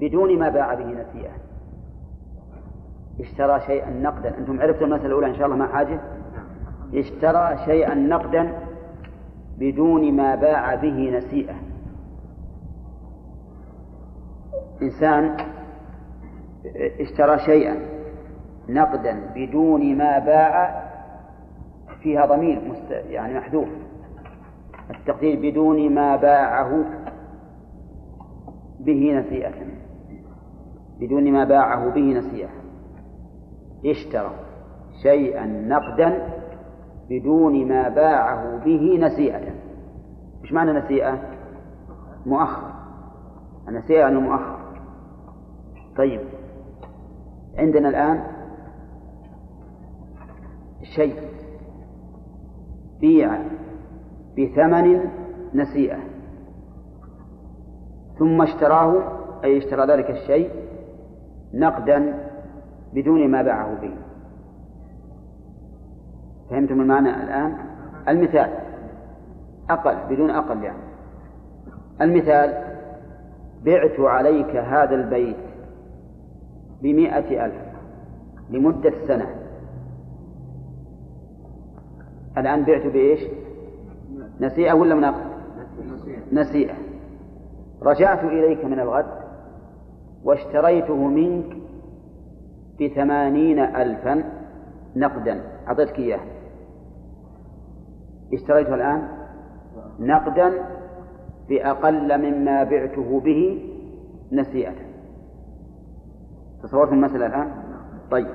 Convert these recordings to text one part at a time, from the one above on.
بدون ما باع به نسيئة. اشترى شيئا نقدا. أنتم عرفتوا المسألة الأولى إن شاء الله ما حاجة؟ اشترى شيئا نقدا بدون ما باع به نسيئة. إنسان اشترى شيئا نقدا بدون ما باع فيها ضمير يعني محذوف. التقدير بدون ما باعه به نسيئة. بدون ما باعه به نسيئة اشترى شيئا نقدا بدون ما باعه به نسيئة إيش معنى نسيئة؟ مؤخر. النسيئة يعني مؤخر. طيب عندنا الآن شيء بيع بثمن نسيئة ثم اشتراه أي اشترى ذلك الشيء نقدا بدون ما باعه به. فهمتم المعنى الآن؟ المثال. أقل بدون أقل يعني. المثال بعت عليك هذا البيت بمائة ألف لمدة سنة. الآن بعت بإيش؟ نسيئة ولا مناقض نسيئة. رجعت إليك من الغد؟ واشتريته منك بثمانين ألفا نقدا. أعطيتك إياه اشتريته الآن؟ نقدا بأقل مما بعته به نسيئة. تصورت المسألة الآن؟ طيب.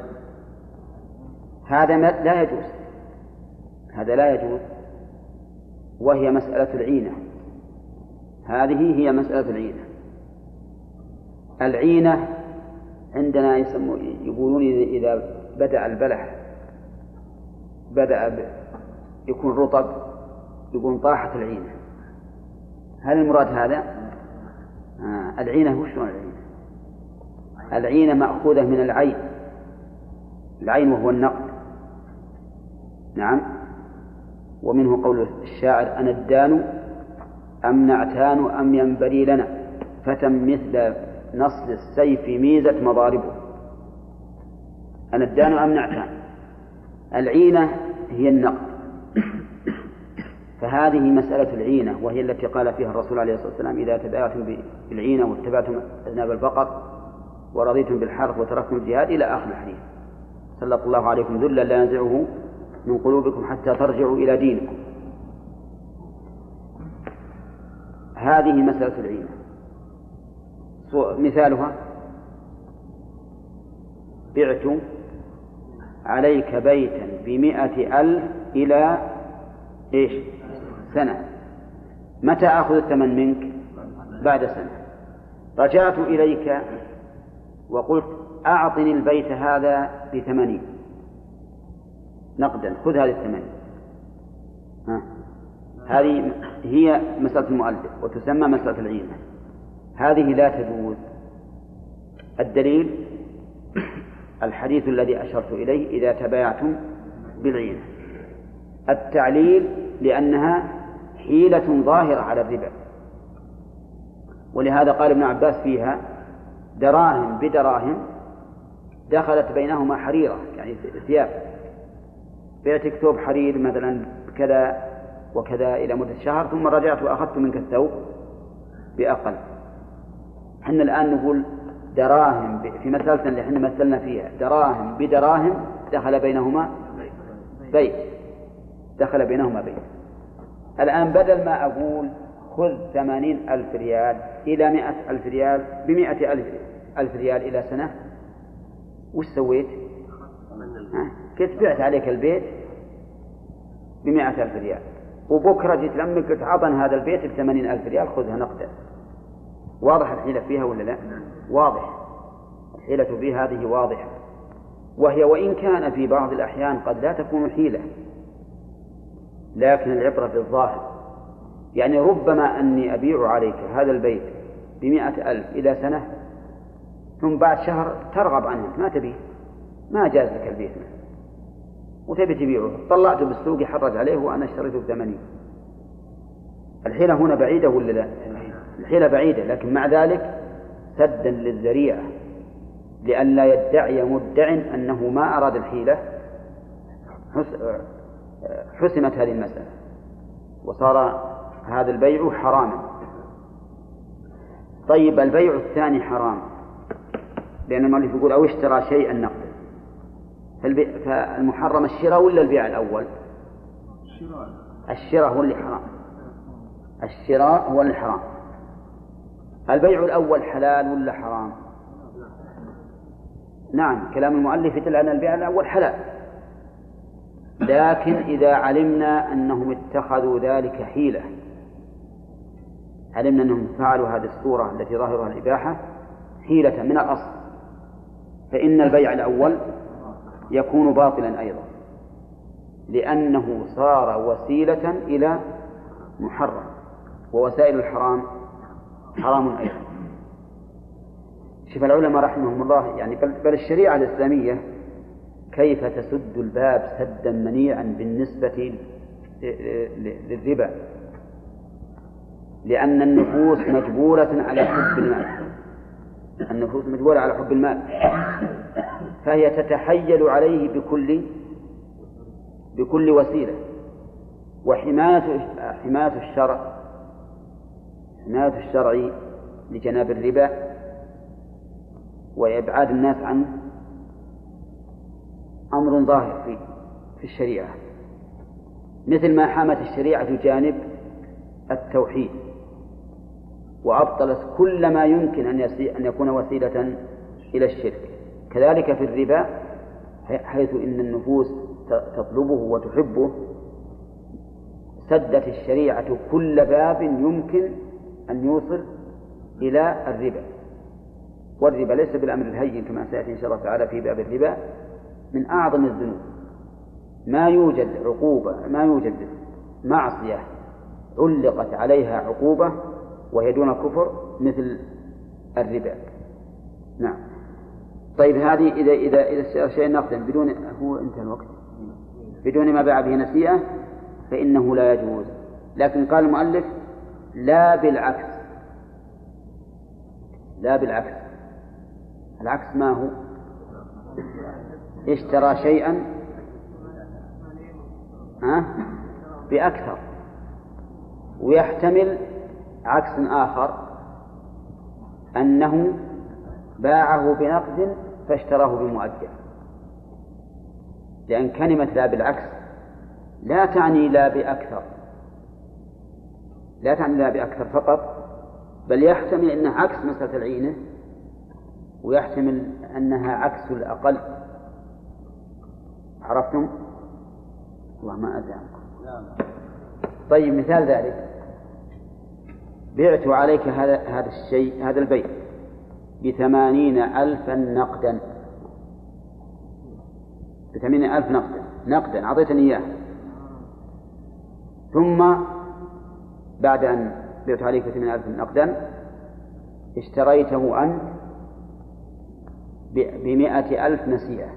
هذا لا يجوز. هذا لا يجوز. وهي مسألة العينة. هذه هي مسألة العينة. العينة عندنا يقولون إذا بدأ البلح بدأ يكون رطب يقول طاحت العينة. هل المراد هذا؟ آه العينة وش العينة؟ العينة مأخوذة من العين. العين وهو النقد نعم. ومنه قول الشاعر أنا الدان أم نعتان أم ينبري لنا؟ فتم مثل نصل السيف ميزة مضاربه. أنا الدان أم نعتان؟ العينة هي النقد. فهذه مسألة العينة وهي التي قال فيها الرسول عليه الصلاة والسلام إذا تبايعتم بالعينة واتبعتم أذناب البقر ورضيتم بالحرث وتركتم الجهاد إلى آخر الحديث. سلط الله عليكم. ذلا لا ينزعه من قلوبكم حتى ترجعوا إلى دينكم. هذه مسألة العينة. مثالها بعت عليك بيتا بمائة ألف إلى إيش؟ سنة. متى آخذ الثمن منك؟ بعد سنة. رجعت إليك وقلت أعطني البيت هذا بثمانين نقدا. خذ هذه الثمانين ها. هذه هي مسألة المؤلف وتسمى مسألة العينة هذه لا تجوز. الدليل الحديث الذي أشرت إليه إذا تبايعتم بالعينة. التعليل لأنها حيلة ظاهرة على الربا. ولهذا قال ابن عباس فيها دراهم بدراهم دخلت بينهما حريرة يعني ثياب. بعتك ثوب حرير مثلا كذا وكذا إلى مدة شهر ثم رجعت وأخذت منك الثوب بأقل. إحنا الآن نقول دراهم في مسألتنا اللي إحنا مثلنا فيها. دراهم بدراهم دخل بينهما بيت. دخل بينهما بيت. الآن بدل ما أقول خذ ثمانين ألف ريال إلى مئة ألف ريال بمئة ألف, ألف ريال إلى سنة وش سويت؟ قلت بعت عليك البيت بمئة ألف ريال. وبكرة جيت لأمك قلت هذا البيت بثمانين ألف ريال خذها نقدا واضح الحيلة فيها ولا لا؟ واضح. الحيلة فيها هذه واضحة. وهي وإن كان في بعض الأحيان قد لا تكون حيلة. لكن العبرة بالظاهر يعني ربما أني أبيع عليك هذا البيت بمئة ألف إلى سنة ثم بعد شهر ترغب عنه. ما تبيه ما جاز لك البيت وتبي تبيعه. طلعته بالسوق يحرج عليه وأنا اشتريته بثمانين الحيلة هنا بعيدة ولا لا؟ الحيلة بعيدة لكن مع ذلك سدا للذريعة لئلا يدعي مدع أنه ما أراد الحيلة حسمت هذه المسألة وصار هذا البيع حراما. طيب البيع الثاني حرام لأن المؤلف يقول أو اشترى شيئا نقدا. فالمحرم الشراء ولا البيع الأول؟ الشراء. الشراء هو اللي حرام. الشراء هو اللي حرام. البيع الأول حلال ولا حرام؟ نعم كلام المؤلف يدل على البيع الأول حلال لكن إذا علمنا أنهم اتخذوا ذلك حيلة علمنا أنهم فعلوا هذه الصورة التي ظاهرها الإباحة حيلة من الأصل فإن البيع الأول يكون باطلا أيضا لأنه صار وسيلة إلى محرم ووسائل الحرام حرام أيضا شوف العلماء رحمهم الله يعني بل, الشريعة الإسلامية كيف تسد الباب سدا منيعا بالنسبة للربا؟ لأن النفوس مجبولة على حب المال. النفوس مجبولة على حب المال. فهي تتحيل عليه بكل بكل وسيلة. وحماية حماية الشرع حماية الشرع لجناب الربا وإبعاد الناس عنه أمر ظاهر في في الشريعة. مثل ما حامت الشريعة جانب التوحيد وأبطلت كل ما يمكن أن أن يكون وسيلة إلى الشرك. كذلك في الربا حيث إن النفوس تطلبه وتحبه سدت الشريعة كل باب يمكن أن يوصل إلى الربا. والربا ليس بالأمر الهين كما سيأتي إن شاء الله تعالى في باب الربا من أعظم الذنوب. ما يوجد عقوبة ما يوجد معصية علقت عليها عقوبة وهي دون الكفر مثل الربا. نعم. طيب هذه إذا إذا إذا شيء نقدا بدون هو انتهى الوقت. بدون ما باع به نسيئة فإنه لا يجوز. لكن قال المؤلف لا بالعكس. لا بالعكس. العكس ما هو؟ اشترى شيئا. ها؟ بأكثر. ويحتمل عكس آخر أنه باعه بنقد فاشتراه بمؤجل. لأن كلمة لا بالعكس لا تعني لا بأكثر. لا تعني لا بأكثر فقط بل يحتمل أنها عكس مسألة العينة ويحتمل أنها عكس الأقل. عرفتم؟ والله ما أدري طيب مثال ذلك. بعت عليك هذا هذا الشيء هذا البيت بثمانين ألفا نقدا. بثمانين ألف نقدا. نقدا أعطيتني إياه ثم بعد أن بعت عليك بثمانين ألف نقدا اشتريته أنت بمئة ألف نسيئة.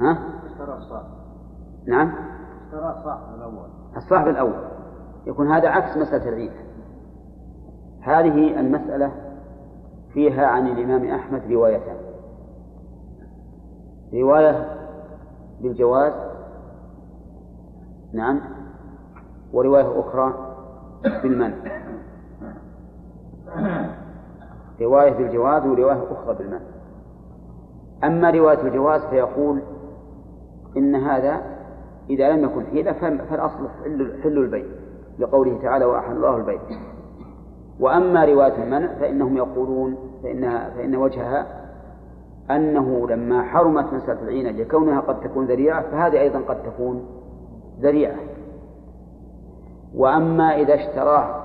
ها؟ اشترى الصاحب نعم. اشترى الصاحب الأول. الصاحب الأول. يكون هذا عكس مسألة العيد. هذه المسألة فيها عن الإمام أحمد روايتان. رواية بالجواز. نعم. ورواية أخرى بالمنع رواية بالجواز ورواية أخرى بالمنع أما رواية الجواز فيقول إن هذا إذا لم يكن حيلة فالأصل حل البيت لقوله تعالى وأحل الله البيت. وأما رواية المنع فإنهم يقولون فإنها فإن وجهها أنه لما حرمت مسألة العينة لكونها قد تكون ذريعة فهذه أيضا قد تكون ذريعة. وأما إذا اشتراها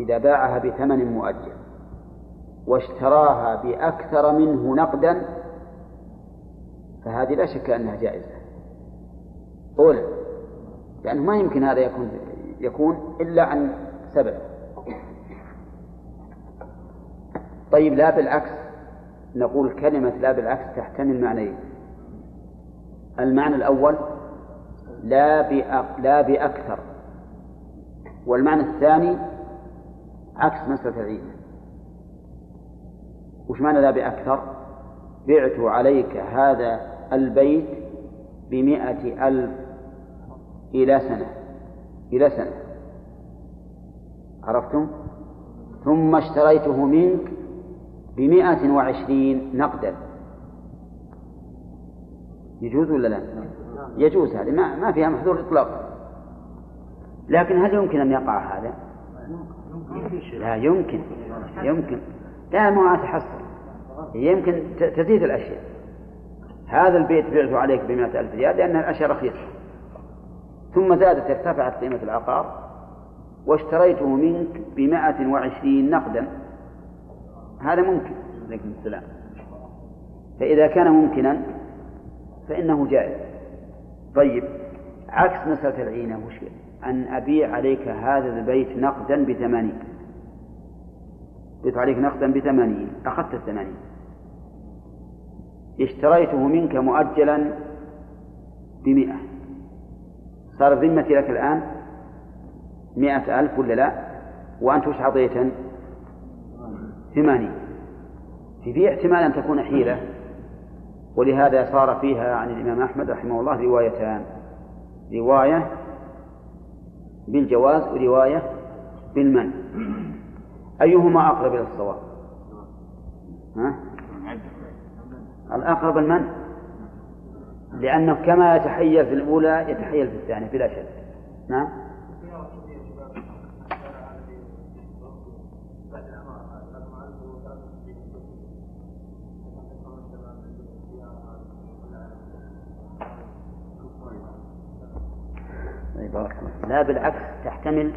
إذا باعها بثمن مؤجل واشتراها بأكثر منه نقدا فهذه لا شك أنها جائزة. أولا لأنه ما يمكن هذا يكون يكون إلا عن سبب. طيب لا بالعكس نقول كلمة لا بالعكس تحتمل معنيين. المعنى الأول لا لا بأكثر. والمعنى الثاني عكس مسألة العينة وش معنى لا بأكثر؟ بعت عليك هذا البيت بمئة ألف إلى سنة. إلى سنة. عرفتم؟ ثم اشتريته منك بمئة وعشرين نقدا. يجوز ولا لا؟ يجوز هذه. ما, ما فيها محذور إطلاقا. لكن هل يمكن أن يقع هذا؟ لا يمكن يمكن. لا ما تحصل يمكن تزيد الأشياء. هذا البيت بعته عليك بمئة ألف ريال لأن الأشياء رخيصة. ثم زادت ارتفعت قيمة العقار واشتريته منك بمائة وعشرين نقدا. هذا ممكن. عليكم السلام. فإذا كان ممكنا فإنه جائز. طيب عكس مسألة العينة وش أن أبيع عليك هذا البيت نقدا بثمانين. بيت عليك نقدا بثمانين أخذت الثمانين. اشتريته منك مؤجلا بمئة. صار ذمتي لك الآن مئة ألف ولا لا؟ وأنت وش عطيتن؟ ثمانين. في احتمال أن تكون حيلة. ولهذا صار فيها عن الإمام أحمد رحمه الله روايتان. رواية بالجواز ورواية بالمن أيهما أقرب إلى الصواب؟ ها؟ الأقرب المن لأنه كما يتحيل في الأولى يتحيل في الثانية بلا شك. نعم بارك الله لا بالعكس تحتمل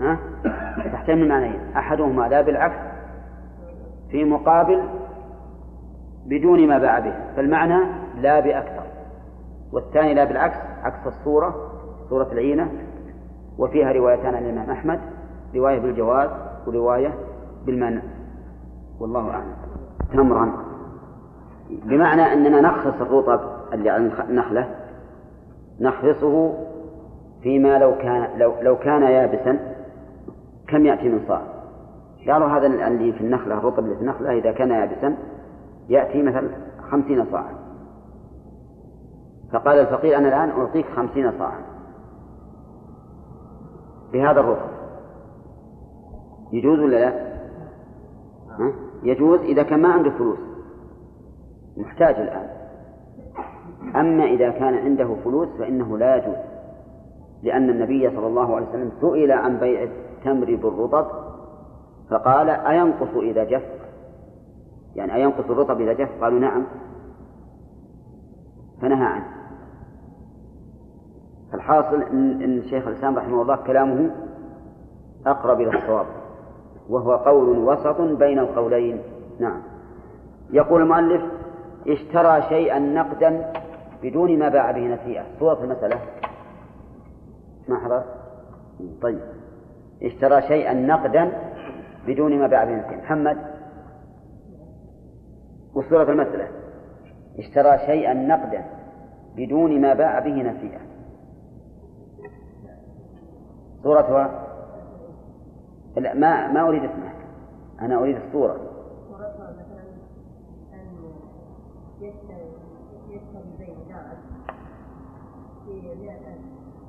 ها؟ تحتمل معنيين. أحدهما لا بالعكس في مقابل بدون ما باع به فالمعنى لا بأكثر والثاني لا بالعكس عكس الصورة صورة العينة وفيها روايتان عن الإمام أحمد رواية بالجواز ورواية بالمنع. والله أعلم. تمرا. بمعنى أننا نخص الرطب اللي على النخلة نخلصه فيما لو كان لو لو كان يابسا كم يأتي من صاع؟ قالوا هذا اللي في النخلة الرطب اللي في النخلة إذا كان يابسا يأتي مثل خمسين صاعا فقال الفقير أنا الآن أعطيك خمسين صاعا بهذا الرطب يجوز ولا لا؟ ها؟ يجوز إذا كان ما عنده فلوس محتاج الآن أما إذا كان عنده فلوس فإنه لا يجوز لأن النبي صلى الله عليه وسلم سئل عن بيع التمر بالرطب فقال أينقص إذا جف؟ يعني أينقص الرطب إذا جف؟ قالوا نعم. فنهى عنه. الحاصل إن الشيخ الإسلام رحمه الله كلامه أقرب إلى الصواب وهو قول وسط بين القولين. نعم. يقول المؤلف اشترى شيئا نقدا بدون ما باع به نسيئة. صورة المسألة. ما حضر طيب. اشترى شيئا نقدا بدون ما باع به محمد. وصورة المسألة. اشترى شيئا نقدا بدون ما باع به نسيئة. صورتها لا ما ما أريد اسمها. أنا أريد الصورة.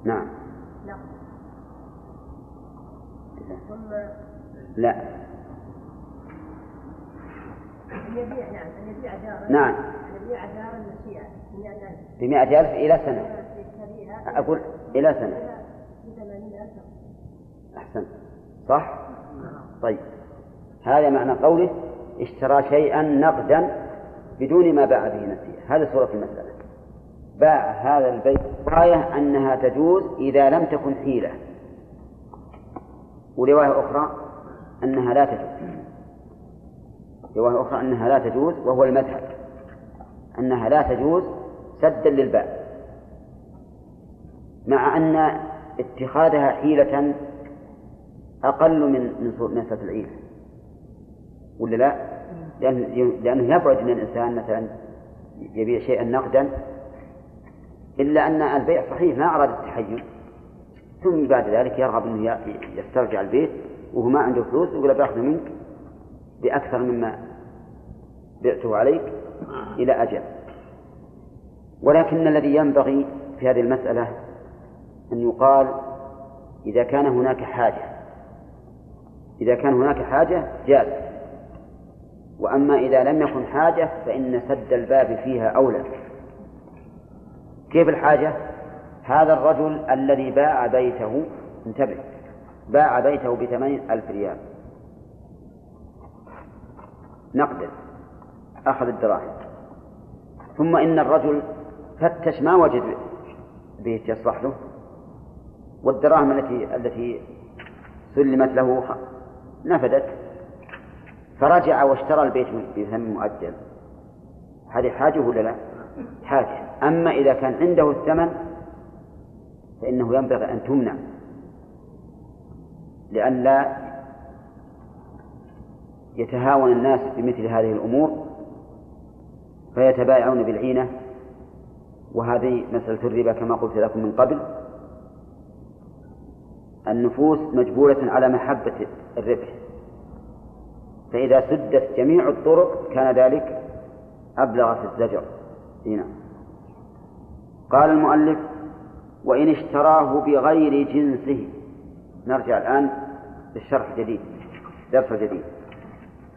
نعم. لا. يبيع نعم. أن يبيع دارا نعم يبيع دارا بمئة ألف إلى سنة. أقول إلى سنة. أحسن. صح؟ طيب. هذا معنى قوله اشترى شيئا نقدا بدون ما باع به نسيئة هذا صورة المسألة. باع هذا البيت رواية أنها تجوز إذا لم تكن حيلة. ورواية أخرى أنها لا تجوز. رواية أخرى أنها لا تجوز وهو المذهب. أنها لا تجوز سدا للباب مع أن اتخاذها حيلة أقل من من مسألة العيلة ولا لا؟ لأنه يبعد أن الإنسان مثلا يبيع شيئا نقدا إلا أن البيع صحيح ما أراد التحيز. ثم بعد ذلك يرغب أنه يسترجع البيت وهو ما عنده فلوس يقول بأخذ منك بأكثر مما بعته عليك إلى أجل. ولكن الذي ينبغي في هذه المسألة أن يقال إذا كان هناك حاجة إذا كان هناك حاجة جاز. وأما إذا لم يكن حاجة فإن سد الباب فيها أولى. كيف الحاجة؟ هذا الرجل الذي باع بيته انتبه باع بيته بثمانين ألف ريال. نقدا أخذ الدراهم. ثم إن الرجل فتش ما وجد بيت يصلح له. والدراهم التي التي سلمت له نفدت. فرجع واشترى البيت بثمن مؤجل. هذه حاجة ولا لا؟ حاجة. أما إذا كان عنده الثمن فإنه ينبغي أن تمنع. لئلا يتهاون الناس بمثل هذه الأمور فيتبايعون بالعينة. وهذه مسألة الربا كما قلت لكم من قبل. النفوس مجبولة على محبة الربح. فإذا سدت جميع الطرق كان ذلك أبلغ في الزجر. هنا قال المؤلف وإن اشتراه بغير جنسه. نرجع الآن للشرح الجديد درس جديد.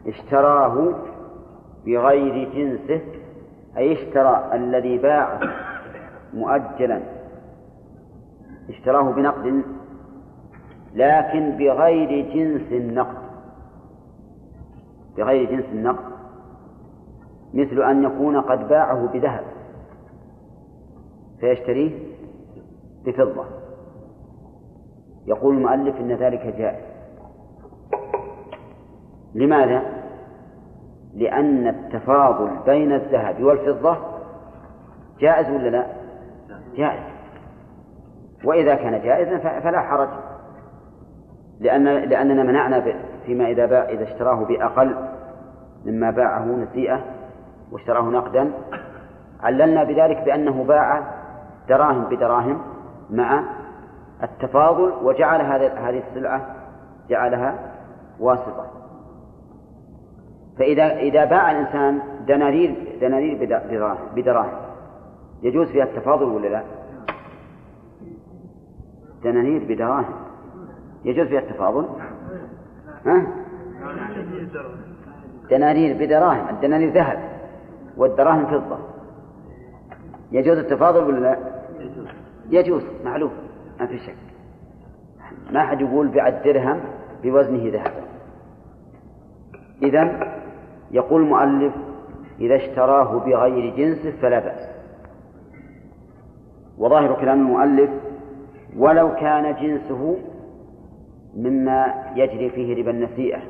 اشتراه بغير جنسه أي اشترى الذي باع مؤجلا. اشتراه بنقد لكن بغير جنس النقد. بغير جنس النقد. مثل أن يكون قد باعه بذهب. فيشتريه بفضة. يقول المؤلف إن ذلك جائز. لماذا؟ لأن التفاضل بين الذهب والفضة جائز ولا لا؟ جائز. وإذا كان جائزا فلا حرج. لأن لأننا منعنا فيما إذا باع إذا اشتراه بأقل مما باعه نسيئة. واشتراه نقدا عللنا بذلك بأنه باع دراهم بدراهم مع التفاضل وجعل هذه السلعة جعلها واسطة فإذا إذا باع الإنسان دنانير دنانير بدراهم يجوز فيها التفاضل ولا لا؟ دنانير بدراهم يجوز فيها التفاضل؟ ها؟ دنانير بدراهم الدنانير ذهب والدراهم فضة. يجوز التفاضل ولا لا؟ يجوز. معلوم. ما في شك. ما حد يقول بيع الدرهم بوزنه ذهبا إذا يقول المؤلف إذا اشتراه بغير جنسه فلا بأس. وظاهر كلام المؤلف ولو كان جنسه مما يجري فيه ربا النسيئة.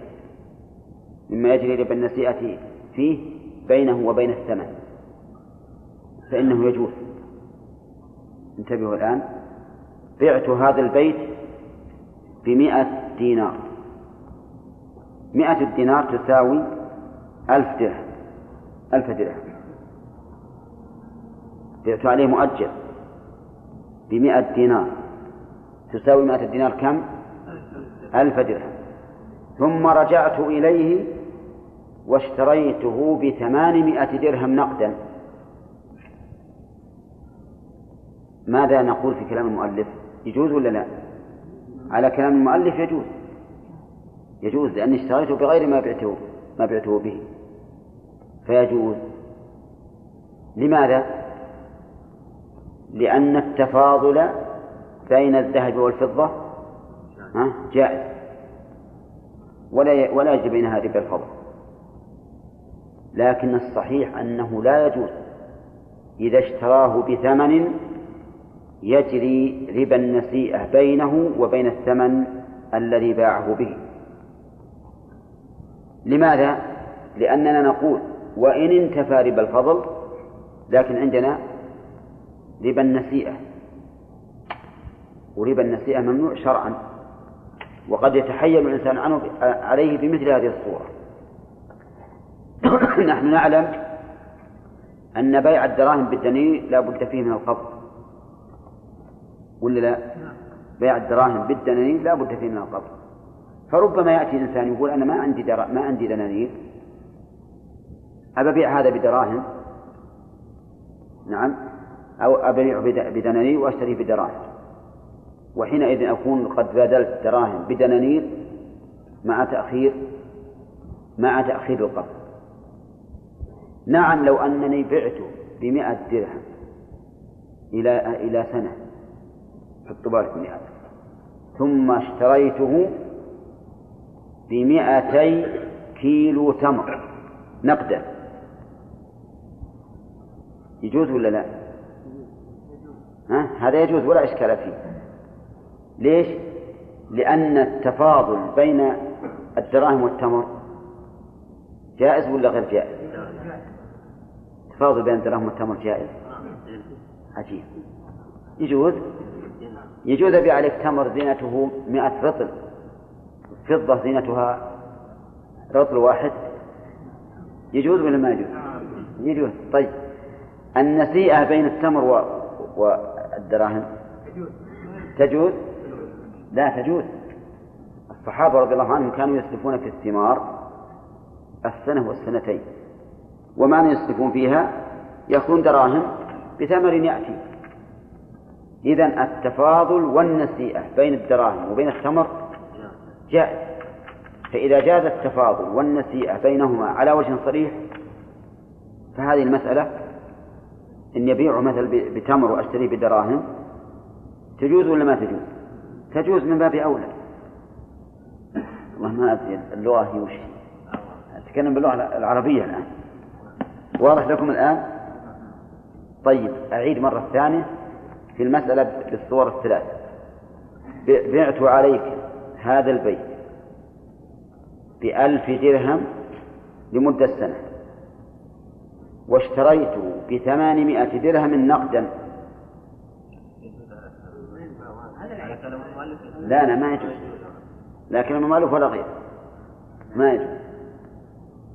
مما يجري ربا النسيئة فيه بينه وبين الثمن. فإنه يجوز. انتبهوا الآن. بعت هذا البيت بمئة دينار. مئة الدينار تساوي ألف درهم. ألف درهم. بعت عليه مؤجل بمئة دينار. تساوي مئة الدينار كم؟ ألف درهم. ثم رجعت إليه واشتريته بثمانمائة درهم نقدا. ماذا نقول في كلام المؤلف؟ يجوز ولا لا؟ على كلام المؤلف يجوز. يجوز لأني اشتريته بغير ما بعته ما بعته به. فيجوز. لماذا؟ لأن التفاضل بين الذهب والفضة جائز. ولا ولا يجب بينها ربا الفضل لكن الصحيح أنه لا يجوز. إذا اشتراه بثمن يجري ربا النسيئة بينه وبين الثمن الذي باعه به. لماذا؟ لأننا نقول وإن انتفى ربا الفضل لكن عندنا ربا النسيئة. وربا النسيئة ممنوع شرعا. وقد يتحيل الإنسان عنه عليه بمثل هذه الصورة. نحن نعلم أن بيع الدراهم بالدنيء لا بد فيه من القبض ولا لا؟ بيع الدراهم بالدنانير لا بد فيه من القبض فربما يأتي إنسان يقول أنا ما عندي درا ما عندي دنانير. أبيع هذا بدراهم؟ نعم. أو أبيع بدنانير وأشتري بدراهم. وحينئذ أكون قد بادلت دراهم بدنانير مع تأخير مع تأخير القبض نعم لو أنني بعته بمئة درهم إلى إلى سنة في الطباعة مئة ثم اشتريته بمئتي كيلو تمر نقدا يجوز ولا لا؟ ها؟ هذا يجوز ولا إشكال فيه ليش؟ لأن التفاضل بين الدراهم والتمر جائز ولا غير جائز؟ التفاضل بين الدراهم والتمر جائز؟ عجيب. يجوز؟ يجوز أبيع عليك تمر زينته مئة رطل. فضة زينتها رطل واحد. يجوز ولا ما يجوز؟ يجوز. طيب. النسيئة بين التمر و... والدراهم تجوز؟ لا تجوز. الصحابة رضي الله عنهم كانوا يسلفون في الثمار. السنة والسنتين. وما يسلفون فيها؟ يكون دراهم بثمر يأتي. إذا التفاضل والنسيئة بين الدراهم وبين التمر جائز. فإذا جاز التفاضل والنسيئة بينهما على وجه صريح فهذه المسألة إن يبيع مثل بتمر وأشتريه بدراهم تجوز ولا ما تجوز؟ تجوز من باب أولى. والله ما أدري اللغة هي وش. أتكلم باللغة العربية الآن. واضح لكم الآن؟ طيب أعيد مرة ثانية في المسألة بالصور الثلاث. بعت عليك هذا البيت بألف درهم لمدة سنة. واشتريته بثمانمائة درهم نقدا. لا لا ما يجوز. لكن الممالوك ولا غير. ما يجوز.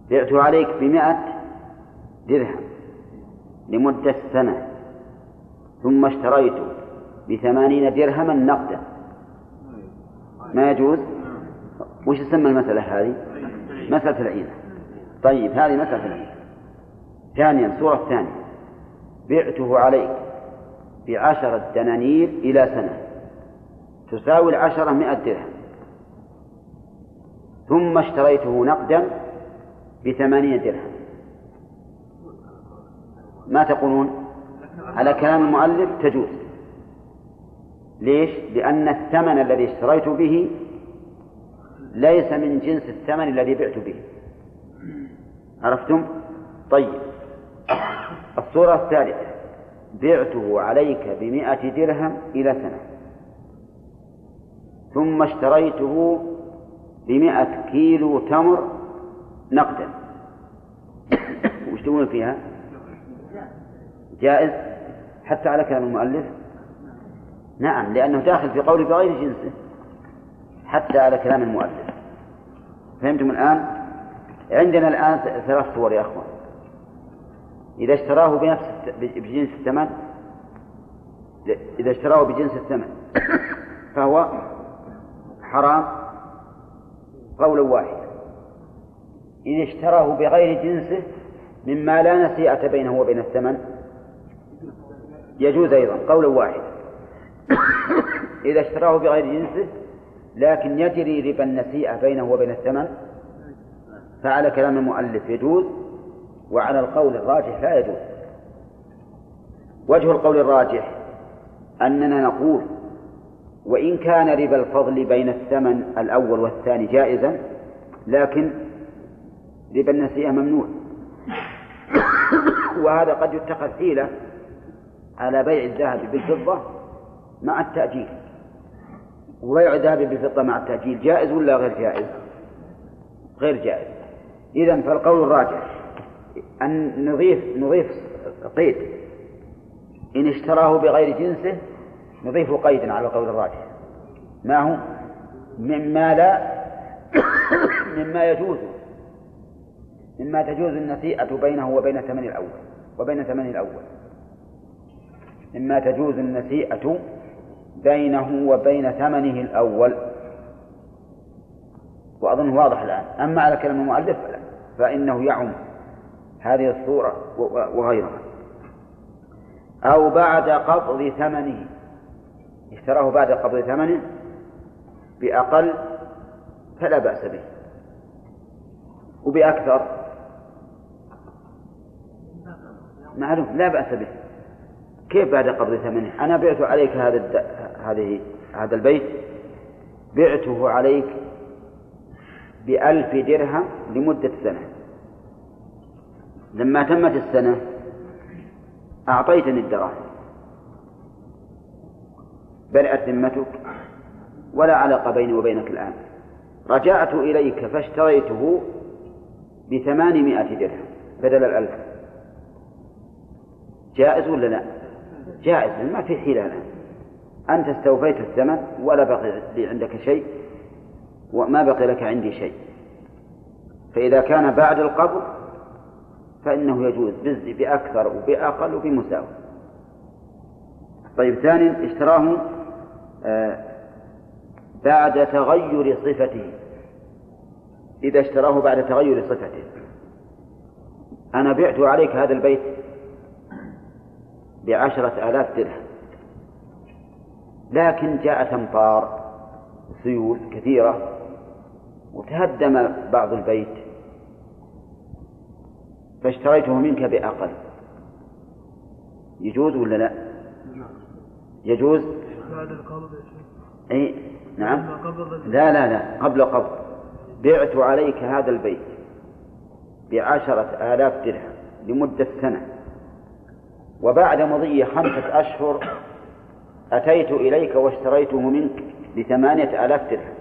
بعته عليك بمائة درهم لمدة سنة ثم اشتريته بثمانين درهما نقدا. ما يجوز؟ وش تسمى المسألة هذه؟ مسألة العينة. طيب هذه مسألة العينة. ثانيا الصورة الثانية بعته عليك بعشرة دنانير إلى سنة. تساوي العشرة مئة درهم. ثم اشتريته نقدا بثمانين درهم. ما تقولون؟ على كلام المؤلف تجوز. ليش؟ لأن الثمن الذي اشتريت به ليس من جنس الثمن الذي بعت به. عرفتم؟ طيب. الصورة الثالثة. بعته عليك بمائة درهم إلى سنة. ثم اشتريته بمائة كيلو تمر نقدا. وش تقولون فيها؟ جائز؟ حتى على كلام المؤلف؟ نعم لأنه داخل في قول بغير جنسه حتى على كلام المؤلف. فهمتم الآن؟ عندنا الآن ثلاث صور يا أخوان. إذا اشتراه بنفس بجنس الثمن إذا اشتراه بجنس الثمن فهو حرام قولا واحدا. إذا اشتراه بغير جنسه مما لا نسيئة بينه وبين الثمن. يجوز أيضا قولا واحدا. إذا اشتراه بغير جنسه لكن يجري ربا النسيئة بينه وبين الثمن فعلى كلام المؤلف يجوز وعلى القول الراجح لا يجوز. وجه القول الراجح أننا نقول وإن كان ربا الفضل بين الثمن الأول والثاني جائزا لكن ربا النسيئة ممنوع. وهذا قد يتخذ حيلة على بيع الذهب بالفضة مع التأجيل. وبيع الذهب بالفضة مع التأجيل جائز ولا غير جائز؟ غير جائز. إذا فالقول الراجح أن نضيف نضيف قيد. إن اشتراه بغير جنسه نضيف قيدا على القول الراجح. ما هو؟ مما لا مما يجوز. مما تجوز النسيئة بينه وبين ثمن الأول وبين ثمن الأول. مما تجوز النسيئة بينه وبين ثمنه الأول. وأظنه واضح الآن. أما على كلام المؤلف فإنه يعم هذه الصورة وغيرها. أو بعد قبض ثمنه. اشتراه بعد قبض ثمنه بأقل فلا بأس به. وبأكثر معلوم لا بأس به. كيف بعد قبض ثمنه؟ أنا بعت عليك هذا هذه هذا البيت بعته عليك بألف درهم لمدة سنة. لما تمت السنة أعطيتني الدراهم. برئت ذمتك ولا علاقة بيني وبينك الآن. رجعت إليك فاشتريته بثمانمائة درهم بدل الألف. جائز ولا لا؟ جائز ما في حيلة الآن أنت استوفيت الثمن ولا بقي لي عندك شيء وما بقي لك عندي شيء. فإذا كان بعد القبض فإنه يجوز بأكثر وبأقل وبمساوي. طيب ثانيا اشتراه آه، بعد تغير صفته. إذا اشتراه بعد تغير صفته. أنا بعت عليك هذا البيت بعشرة آلاف درهم. لكن جاءت أمطار سيول كثيرة وتهدم بعض البيت. فاشتريته منك بأقل. يجوز ولا لا؟ يجوز؟ بعد القبض أي نعم. لا لا لا قبل قبض بعت عليك هذا البيت بعشرة آلاف درهم لمدة سنة. وبعد مضي خمسة أشهر أتيت إليك واشتريته منك بثمانية آلاف درهم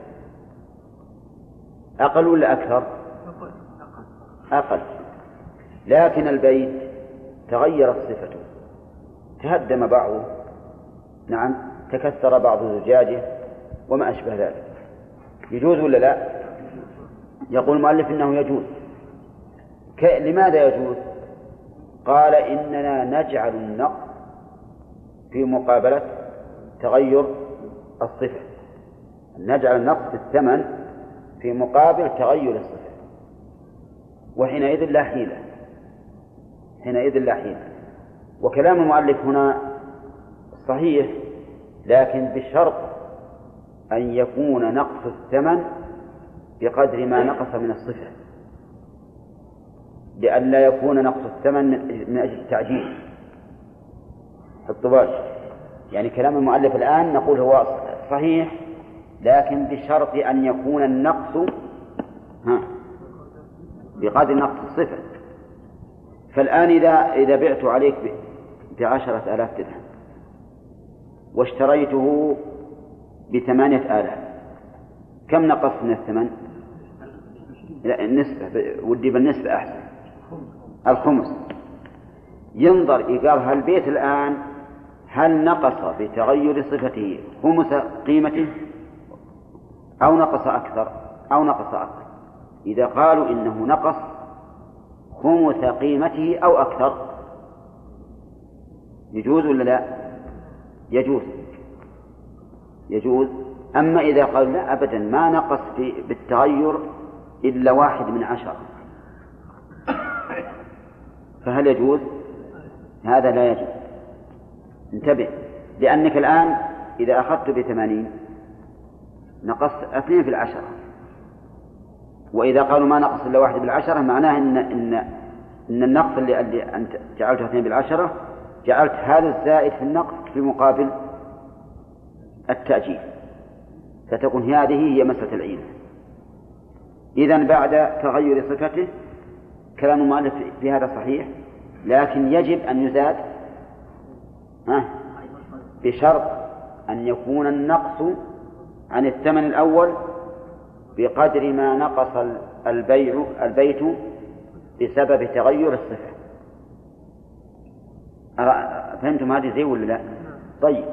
أقل ولا أكثر؟ أقل لكن البيت تغيرت صفته تهدم بعضه نعم تكسر بعض زجاجه وما أشبه ذلك يجوز ولا لا؟ يقول المؤلف إنه يجوز لماذا يجوز؟ قال إننا نجعل النقص في مقابلة تغير الصفة. نجعل النقص في الثمن في مقابل تغير الصفة. وحينئذ لا حيلة حينئذ لا حيلة وكلام المؤلف هنا صحيح لكن بشرط أن يكون نقص الثمن بقدر ما نقص من الصفة. لئلا يكون نقص الثمن من أجل التعجيل. الطباج. يعني كلام المؤلف الآن نقول هو صحيح لكن بشرط أن يكون النقص ها بقدر نقص الصفة فالآن إذا إذا بعت عليك بعشرة آلاف درهم واشتريته بثمانية آلاف كم نقص من الثمن؟ لا النسبة ودي بالنسبة أحسن. الخمس. ينظر قال هالبيت الآن هل نقص بتغير صفته خمس قيمته أو نقص أكثر أو نقص أقل إذا قالوا إنه نقص خمس قيمته أو أكثر يجوز ولا لا؟ يجوز. يجوز. أما إذا قالوا لا أبدا ما نقص بالتغير إلا واحد من عشرة. فهل يجوز؟ هذا لا يجوز. انتبه لأنك الآن إذا أخذت بثمانين نقصت اثنين في العشرة. وإذا قالوا ما نقص إلا واحد بالعشرة معناه إن إن إن النقص اللي, اللي أنت جعلته اثنين بالعشرة جعلت هذا الزائد في النقص في مقابل التأجيل. فتكون هذه هي مسألة العين إذا بعد تغير صفته كلام المؤلف في هذا صحيح لكن يجب أن يزاد بشرط أن يكون النقص عن الثمن الأول بقدر ما نقص البيع البيت بسبب تغير الصفة. فهمتم هذه زي ولا لا؟ طيب.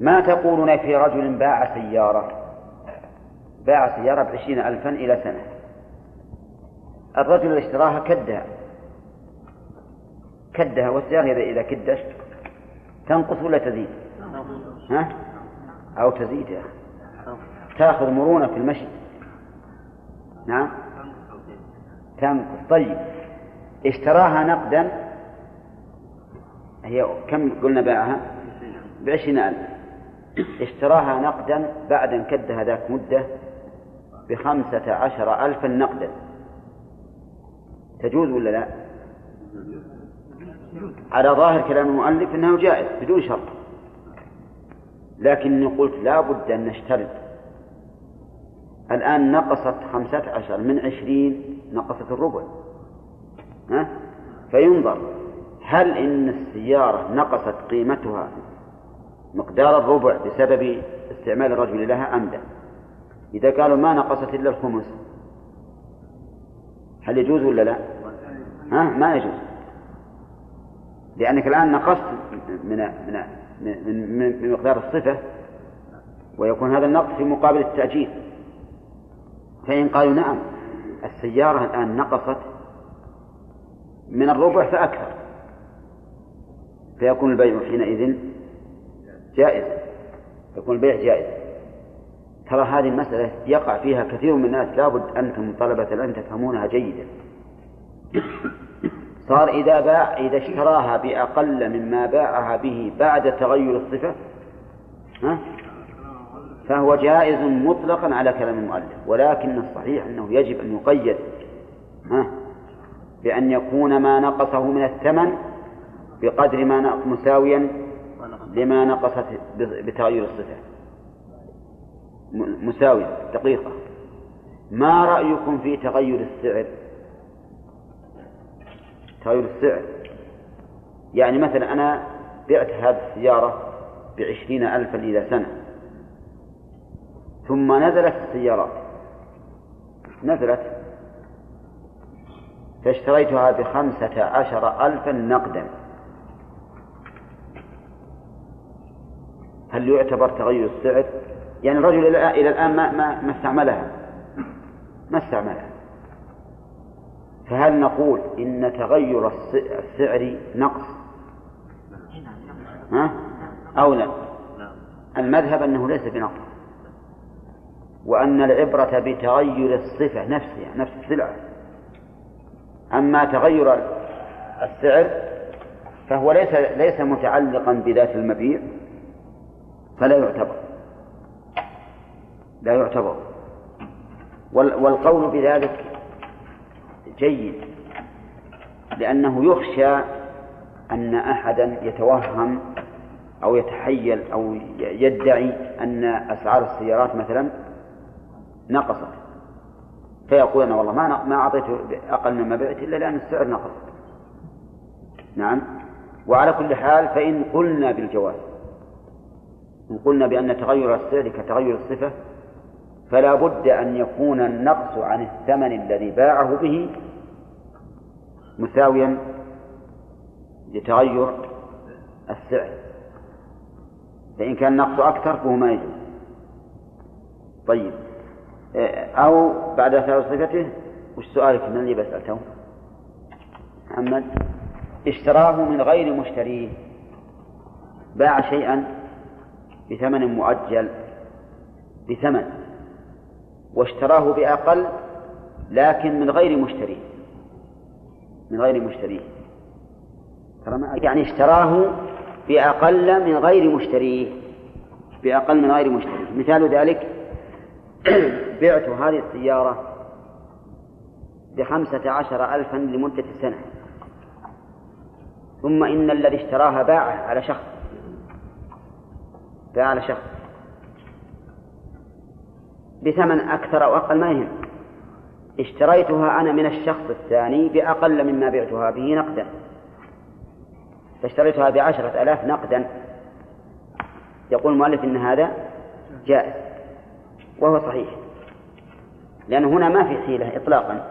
ما تقولون في رجل باع سيارة؟ باع سيارة بعشرين ألفا إلى سنة. الرجل اللي اشتراها كدها. كدها والسيارة إذا إذا كدشت تنقص ولا تزيد؟ ها؟ أو تزيد يا أخي تأخذ مرونة في المشي. نعم. تنقص. طيب. اشتراها نقدا. هي كم قلنا باعها بعشرين ألف. اشتراها نقدا بعد أن كدها ذاك مدة بخمسة عشر ألفا نقدا. تجوز ولا لا؟ على ظاهر كلام المؤلف أنه جائز بدون شرط. لكني قلت لا بد أن نشترط. الآن نقصت خمسة عشر من عشرين نقصت الربع. ها؟ فينظر هل إن السيارة نقصت قيمتها مقدار الربع بسبب استعمال الرجل لها أم لا؟ إذا قالوا ما نقصت إلا الخمس هل يجوز ولا لا؟ ها؟ ما يجوز. لأنك الآن نقصت من من من, من مقدار الصفة ويكون هذا النقص في مقابل التأجيل. فإن قالوا نعم السيارة الآن نقصت من الربع فأكثر. فيكون البيع حينئذ جائز. يكون البيع جائز. ترى هذه المسألة يقع فيها كثير من الناس لابد أنتم طلبة العلم تفهمونها جيدا. صار إذا باع إذا اشتراها بأقل مما باعها به بعد تغير الصفة ها؟ فهو جائز مطلقا على كلام المؤلف ولكن الصحيح أنه يجب أن يقيد ها؟ بأن يكون ما نقصه من الثمن بقدر ما مساويا لما نقصت بتغير الصفة. مساوية دقيقة. ما رأيكم في تغير السعر؟ تغير السعر. يعني مثلا أنا بعت هذه السيارة بعشرين ألفا إلى سنة. ثم نزلت السيارات. نزلت. فاشتريتها بخمسة عشر ألفا نقدا. هل يعتبر تغير السعر؟ يعني الرجل إلى الآن ما ما ما استعملها. ما استعملها. فهل نقول إن تغير السعر نقص؟ ها؟ أو لا؟ المذهب أنه ليس بنقص وأن العبرة بتغير الصفة نفسها نفس السلعة أما تغير السعر فهو ليس ليس متعلقا بذات المبيع فلا يعتبر لا يعتبر والقول بذلك جيد لأنه يخشى أن أحدا يتوهم أو يتحيل أو يدعي أن أسعار السيارات مثلا نقصت. فيقول أنا والله ما ما أعطيته أقل مما بعت إلا لأن السعر نقص. نعم. وعلى كل حال فإن قلنا بالجواز إن قلنا بأن تغير السعر كتغير الصفة فلا بد أن يكون النقص عن الثمن الذي باعه به مساويا لتغير السعر. فإن كان النقص أكثر فهو ما يجوز. طيب. أو بعد أثار صفته وش سؤالك؟ من اللي بسألته؟ محمد. اشتراه من غير مشتريه باع شيئا بثمن مؤجل بثمن. واشتراه بأقل لكن من غير مشتريه. من غير مشتريه. يعني اشتراه بأقل من غير مشتريه. بأقل من غير مشتريه. مثال ذلك بعت هذه السيارة بخمسة عشر ألفا لمدة سنة. ثم إن الذي اشتراها باعه على شخص. باع على شخص. بثمن أكثر أو أقل ما يهم. اشتريتها أنا من الشخص الثاني بأقل مما بعتها به نقدا. فاشتريتها بعشرة آلاف نقدا. يقول المؤلف إن هذا جائز وهو صحيح. لأن هنا ما في حيلة إطلاقا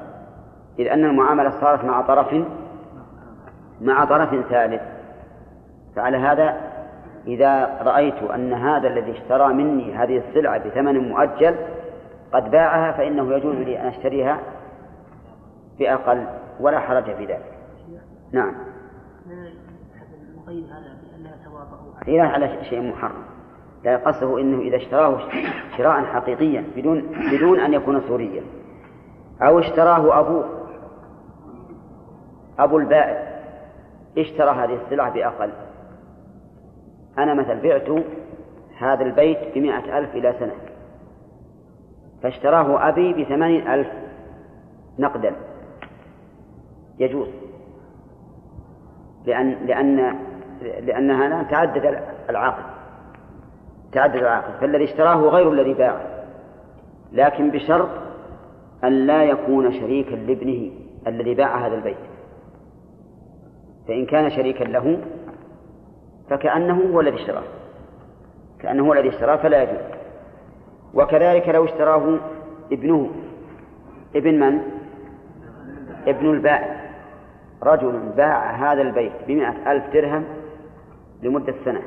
إذ أن المعاملة صارت مع طرف مع طرف ثالث. فعلى هذا إذا رأيت أن هذا الذي اشترى مني هذه السلعة بثمن مؤجل قد باعها فإنه يجوز لي أن أشتريها بأقل ولا حرج في ذلك. نعم. لا على شيء محرم. لا قصده إنه إذا اشتراه شراء حقيقيا بدون بدون أن يكون سوريا. أو اشتراه أبوه أبو البائع اشترى هذه السلعة بأقل. أنا مثلا بعت هذا البيت بمائة ألف إلى سنة. فاشتراه أبي بثمانين ألف نقدا. يجوز. لأن لأن لأنها الآن تعدد العقد تعدد العقد فالذي اشتراه غير الذي باعه. لكن بشرط أن لا يكون شريكا لابنه الذي باع هذا البيت. فإن كان شريكا له فكأنه هو الذي اشتراه. كأنه هو الذي اشتراه فلا يجوز. وكذلك لو اشتراه ابنه. ابن من؟ ابن البائع رجل باع هذا البيت بمئة ألف درهم لمدة سنة.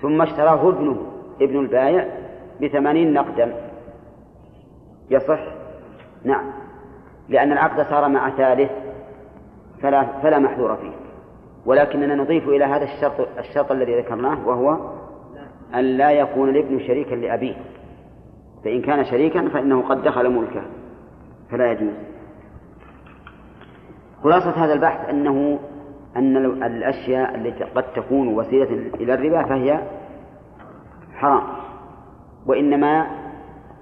ثم اشتراه ابنه ابن البائع بثمانين نقدا. يصح؟ نعم. لأن العقد صار مع ثالث فلا فلا محذور فيه. ولكننا نضيف إلى هذا الشرط الشرط الذي ذكرناه وهو أن لا يكون الابن شريكا لأبيه. فإن كان شريكا فإنه قد دخل ملكه. فلا يجوز. خلاصة هذا البحث أنه أن الأشياء التي قد تكون وسيلة إلى الربا فهي حرام. وإنما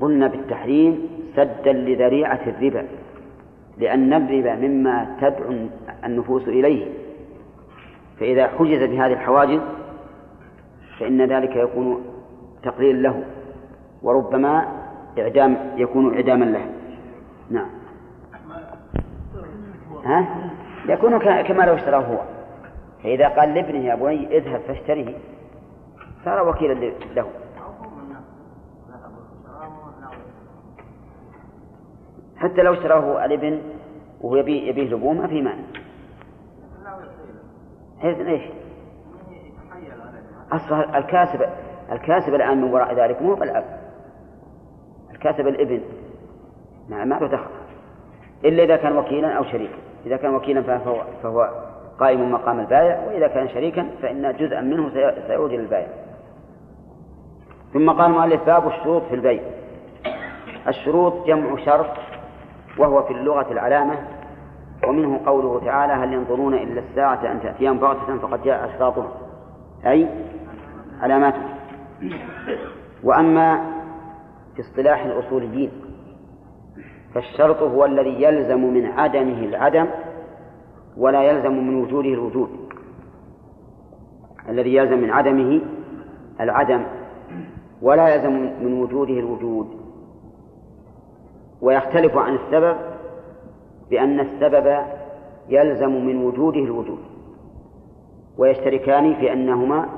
قلنا بالتحريم سدا لذريعة الربا. لأن الربا مما تدعو النفوس إليه. فإذا حجز بهذه الحواجز فإن ذلك يكون تقليل له وربما إعدام يكون إعداما له نعم ها؟ يكون كما لو اشتراه هو فإذا قال لابنه يا بني اذهب فاشتريه صار وكيلا له حتى لو اشتراه الابن وهو يبيه لبوه ما في مانع. إيش؟ أصلا الكاسب الكاسب الآن من وراء ذلك مو الأب. الكاسب الإبن. ما ما له دخل. إلا إذا كان وكيلا أو شريكا. إذا كان وكيلا فهو, فهو قائم مقام البائع وإذا كان شريكا فإن جزءا منه سيعود إلى البائع ثم قال المؤلف باب الشروط في البيع. الشروط جمع شرط وهو في اللغة العلامة ومنه قوله تعالى هل ينظرون إلا الساعة أن تأتيهم بغتة فقد جاء أشراطها. أي علاماته. وأما في اصطلاح الأصوليين فالشرط هو الذي يلزم من عدمه العدم ولا يلزم من وجوده الوجود. الذي يلزم من عدمه العدم ولا يلزم من وجوده الوجود. ويختلف عن السبب بأن السبب يلزم من وجوده الوجود. ويشتركان في أنهما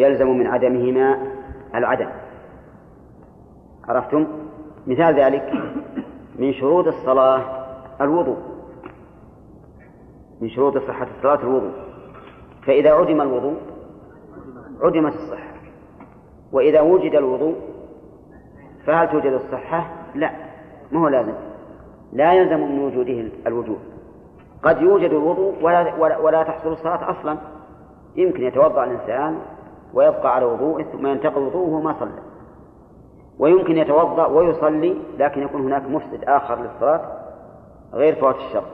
يلزم من عدمهما العدم. عرفتم؟ مثال ذلك من شروط الصلاة الوضوء. من شروط صحة الصلاة الوضوء. فإذا عدم الوضوء عدمت الصحة. وإذا وجد الوضوء فهل توجد الصحة؟ لا ما هو لازم. لا يلزم من وجوده الوجود قد يوجد الوضوء ولا, ولا, ولا تحصل الصلاة أصلا. يمكن يتوضأ الإنسان ويبقى على وضوءه ثم ينتقض وضوءه وما صلى. ويمكن يتوضأ ويصلي لكن يكون هناك مفسد آخر للصلاة غير فوات الشرط.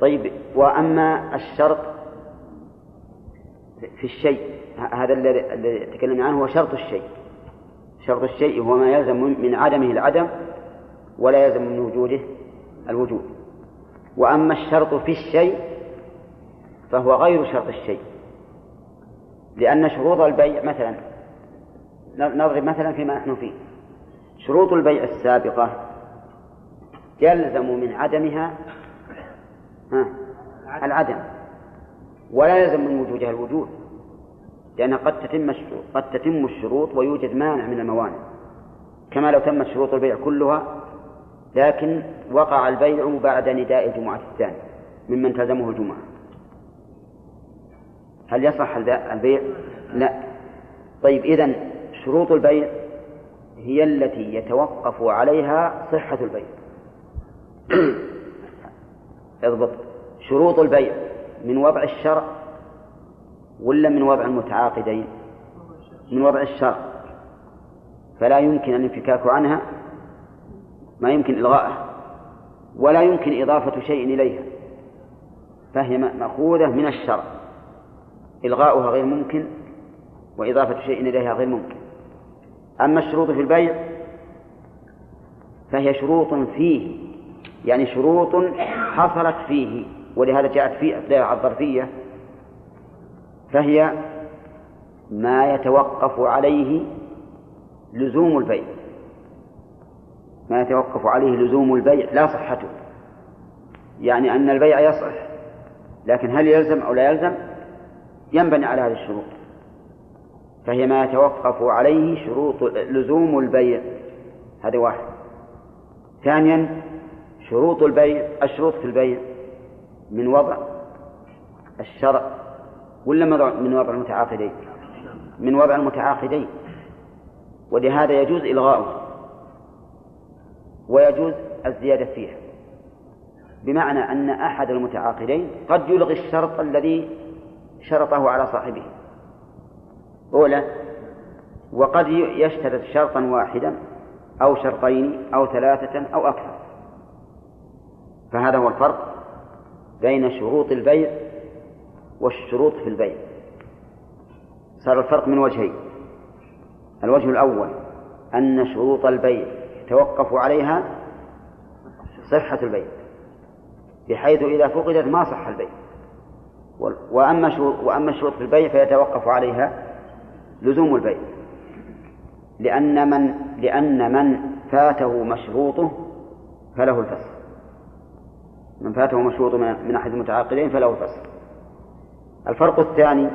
طيب وأما الشرط في الشيء هذا الذي تكلمنا عنه هو شرط الشيء. شرط الشيء هو ما يلزم من عدمه العدم ولا يلزم من وجوده الوجود. وأما الشرط في الشيء فهو غير شرط الشيء. لأن شروط البيع مثلا نضرب مثلا فيما نحن فيه. شروط البيع السابقة يلزم من عدمها ها العدم. ولا يلزم من وجودها الوجود لأن قد تتم قد تتم الشروط ويوجد مانع من الموانع. كما لو تمت شروط البيع كلها لكن وقع البيع بعد نداء الجمعة الثانية ممن تلزمه الجمعة. هل يصح البيع؟ لا. طيب إذن شروط البيع هي التي يتوقف عليها صحة البيع. اضبط. شروط البيع من وضع الشرع ولا من وضع المتعاقدين؟ من وضع الشرط فلا يمكن الانفكاك عنها. ما يمكن إلغائها ولا يمكن إضافة شيء إليها فهي مأخوذة من الشرع. إلغاؤها غير ممكن وإضافة شيء إليها غير ممكن. أما الشروط في البيع فهي شروط فيه يعني شروط حصلت فيه ولهذا جاءت في أداة الظرفية فهي ما يتوقف عليه لزوم البيع. ما يتوقف عليه لزوم البيع لا صحته. يعني أن البيع يصح لكن هل يلزم أو لا يلزم؟ ينبني على هذه الشروط. فهي ما يتوقف عليه شروط لزوم البيع. هذا واحد. ثانيا شروط البيع الشروط في البيع. من وضع الشرع. ولا من وضع المتعاقدين؟ من وضع المتعاقدين. ولهذا يجوز إلغاؤه. ويجوز الزيادة فيها. بمعنى أن أحد المتعاقدين قد يلغي الشرط الذي شرطه على صاحبه. أولى وقد يشترط شرطا واحدا أو شرطين أو ثلاثة أو أكثر. فهذا هو الفرق بين شروط البيع والشروط في البيع. صار الفرق من وجهين. الوجه الأول أن شروط البيع يتوقف عليها صحة البيع بحيث إذا فقدت ما صح البيع وأما وأما الشروط في البيع فيتوقف عليها لزوم البيع. لأن من لأن من فاته مشروطه فله الفسخ. من فاته مشروطه من أحد المتعاقدين فله الفسخ. الفرق الثاني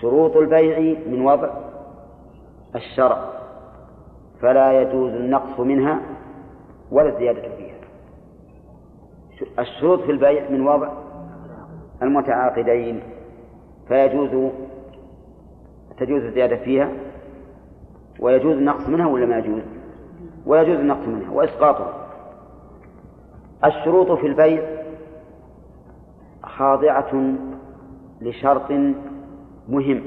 شروط البيع من وضع الشرع. فلا يجوز النقص منها ولا الزيادة فيها. الشروط في البيع من وضع المتعاقدين فيجوز تجوز الزيادة فيها ويجوز النقص منها ولا ما يجوز؟ ويجوز النقص منها وإسقاطها. الشروط في البيع خاضعة لشرط مهم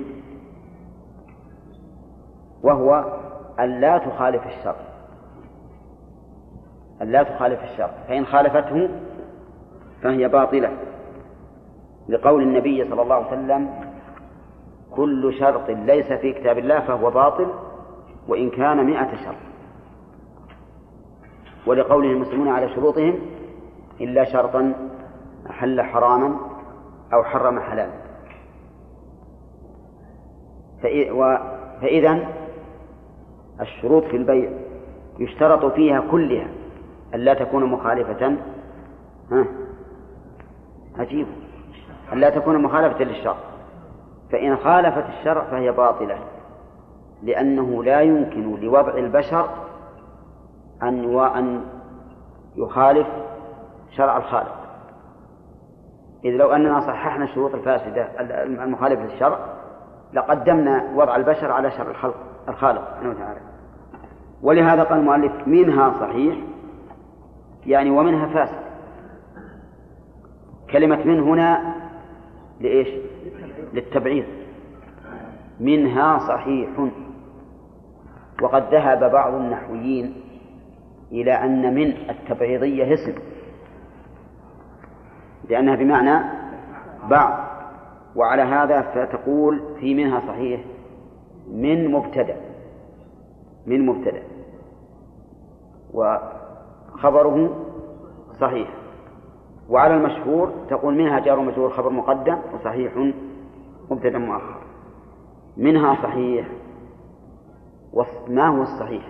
وهو أن لا تخالف الشرط أن لا تخالف الشرط فإن خالفته فهي باطلة. لقول النبي صلى الله عليه وسلم كل شرط ليس في كتاب الله فهو باطل وإن كان مئة شرط. ولقوله المسلمون على شروطهم إلا شرطا أحل حراما أو حرم حلالا. فإذا الشروط في البيع يشترط فيها كلها ألا تكون مخالفة ها؟ عجيب. ألا تكون مخالفة للشرع. فإن خالفت الشرع فهي باطلة لأنه لا يمكن لوضع البشر أن وأن يخالف شرع الخالق. إذ لو أننا صححنا الشروط الفاسدة المخالفة للشرع لقدمنا وضع البشر على شرع الخلق الخالق سبحانه وتعالى. ولهذا قال المؤلف منها صحيح يعني ومنها فاسد. كلمة من هنا لإيش؟ للتبعيض. منها صحيح. وقد ذهب بعض النحويين إلى أن من التبعيضية اسم لأنها بمعنى بعض. وعلى هذا فتقول في منها صحيح من مبتدأ من مبتدأ. وخبره صحيح. وعلى المشهور تقول منها جار مجرور خبر مقدم وصحيح مبتدأ مؤخر. منها صحيح. ما هو الصحيح؟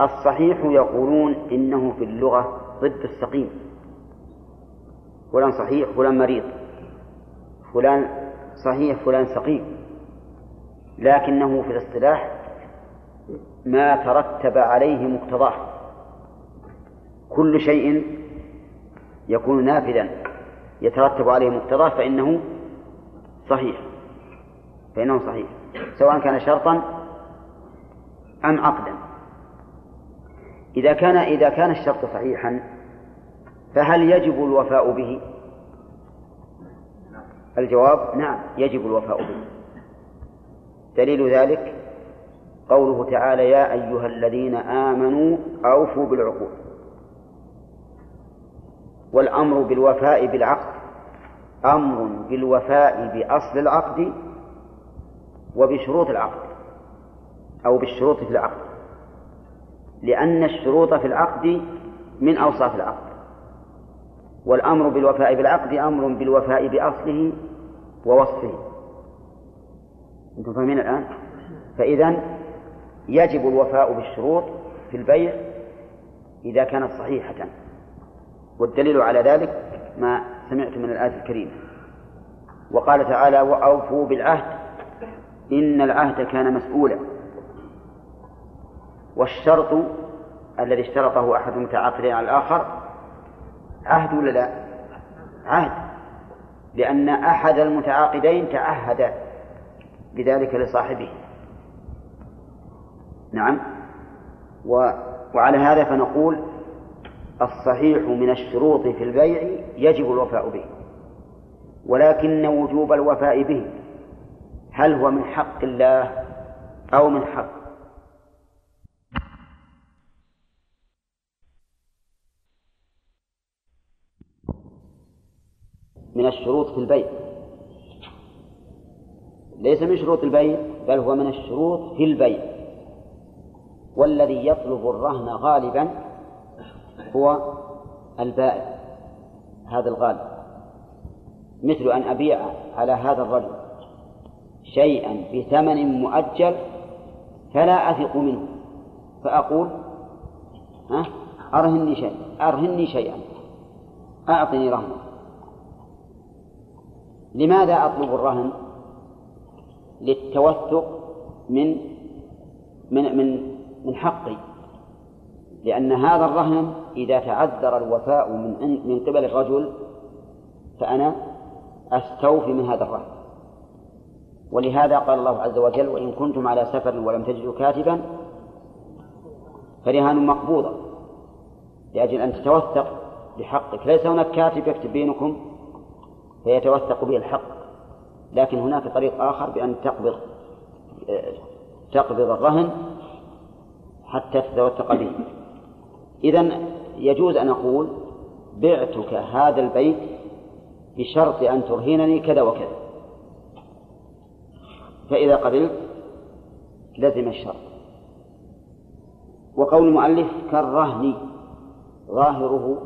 الصحيح يقولون إنه في اللغة ضد السقيم. فلان صحيح فلان مريض. فلان صحيح فلان سقيم. لكنه في الاصطلاح ما ترتب عليه مقتضاه. كل شيء يكون نافذا يترتب عليه مقتضاه فإنه صحيح. فإنه صحيح. سواء كان شرطا أم عقدا. إذا كان إذا كان الشرط صحيحا فهل يجب الوفاء به؟ الجواب نعم يجب الوفاء به. دليل ذلك قوله تعالى يا أيها الذين آمنوا أوفوا بالعقود والأمر بالوفاء بالعقد أمر بالوفاء بأصل العقد وبشروط العقد أو بالشروط في العقد لأن الشروط في العقد من أوصاف العقد والأمر بالوفاء بالعقد أمر بالوفاء بأصله ووصفه أنتم فاهمين الآن؟ فإذا يجب الوفاء بالشروط في البيع إذا كانت صحيحة. والدليل على ذلك ما سمعت من الآية الكريمة. وقال تعالى وأوفوا بالعهد إن العهد كان مسؤولا. والشرط الذي اشترطه أحد المتعاقدين على الآخر عهد ولا لا؟ عهد. لأن أحد المتعاقدين تعهد بذلك لصاحبه. نعم. و وعلى هذا فنقول الصحيح من الشروط في البيع يجب الوفاء به ولكن وجوب الوفاء به هل هو من حق الله أو من حق؟ من الشروط في البيع. ليس من شروط البيع بل هو من الشروط في البيع. والذي يطلب الرهن غالبا هو البائع هذا الغالب مثل أن أبيع على هذا الرجل شيئا بثمن مؤجل فلا أثق منه فأقول ها أرهني شيء أرهني شيئا أعطني رهنا لماذا أطلب الرهن؟ للتوثق من من من من حقي لأن هذا الرهن إذا تعذر الوفاء من من قبل الرجل فأنا أستوفي من هذا الرهن. ولهذا قال الله عز وجل وإن كنتم على سفر ولم تجدوا كاتبا فرهان مقبوضة لأجل أن تتوثق بحقك. ليس هناك كاتب يكتب بينكم فيتوثق به الحق لكن هناك طريق آخر بأن تقبض تقبض الرهن حتى تتوثق به إذا يجوز أن أقول بعتك هذا البيت بشرط أن ترهنني كذا وكذا. فإذا قبلت لزم الشرط. وقول المؤلف كالرهن ظاهره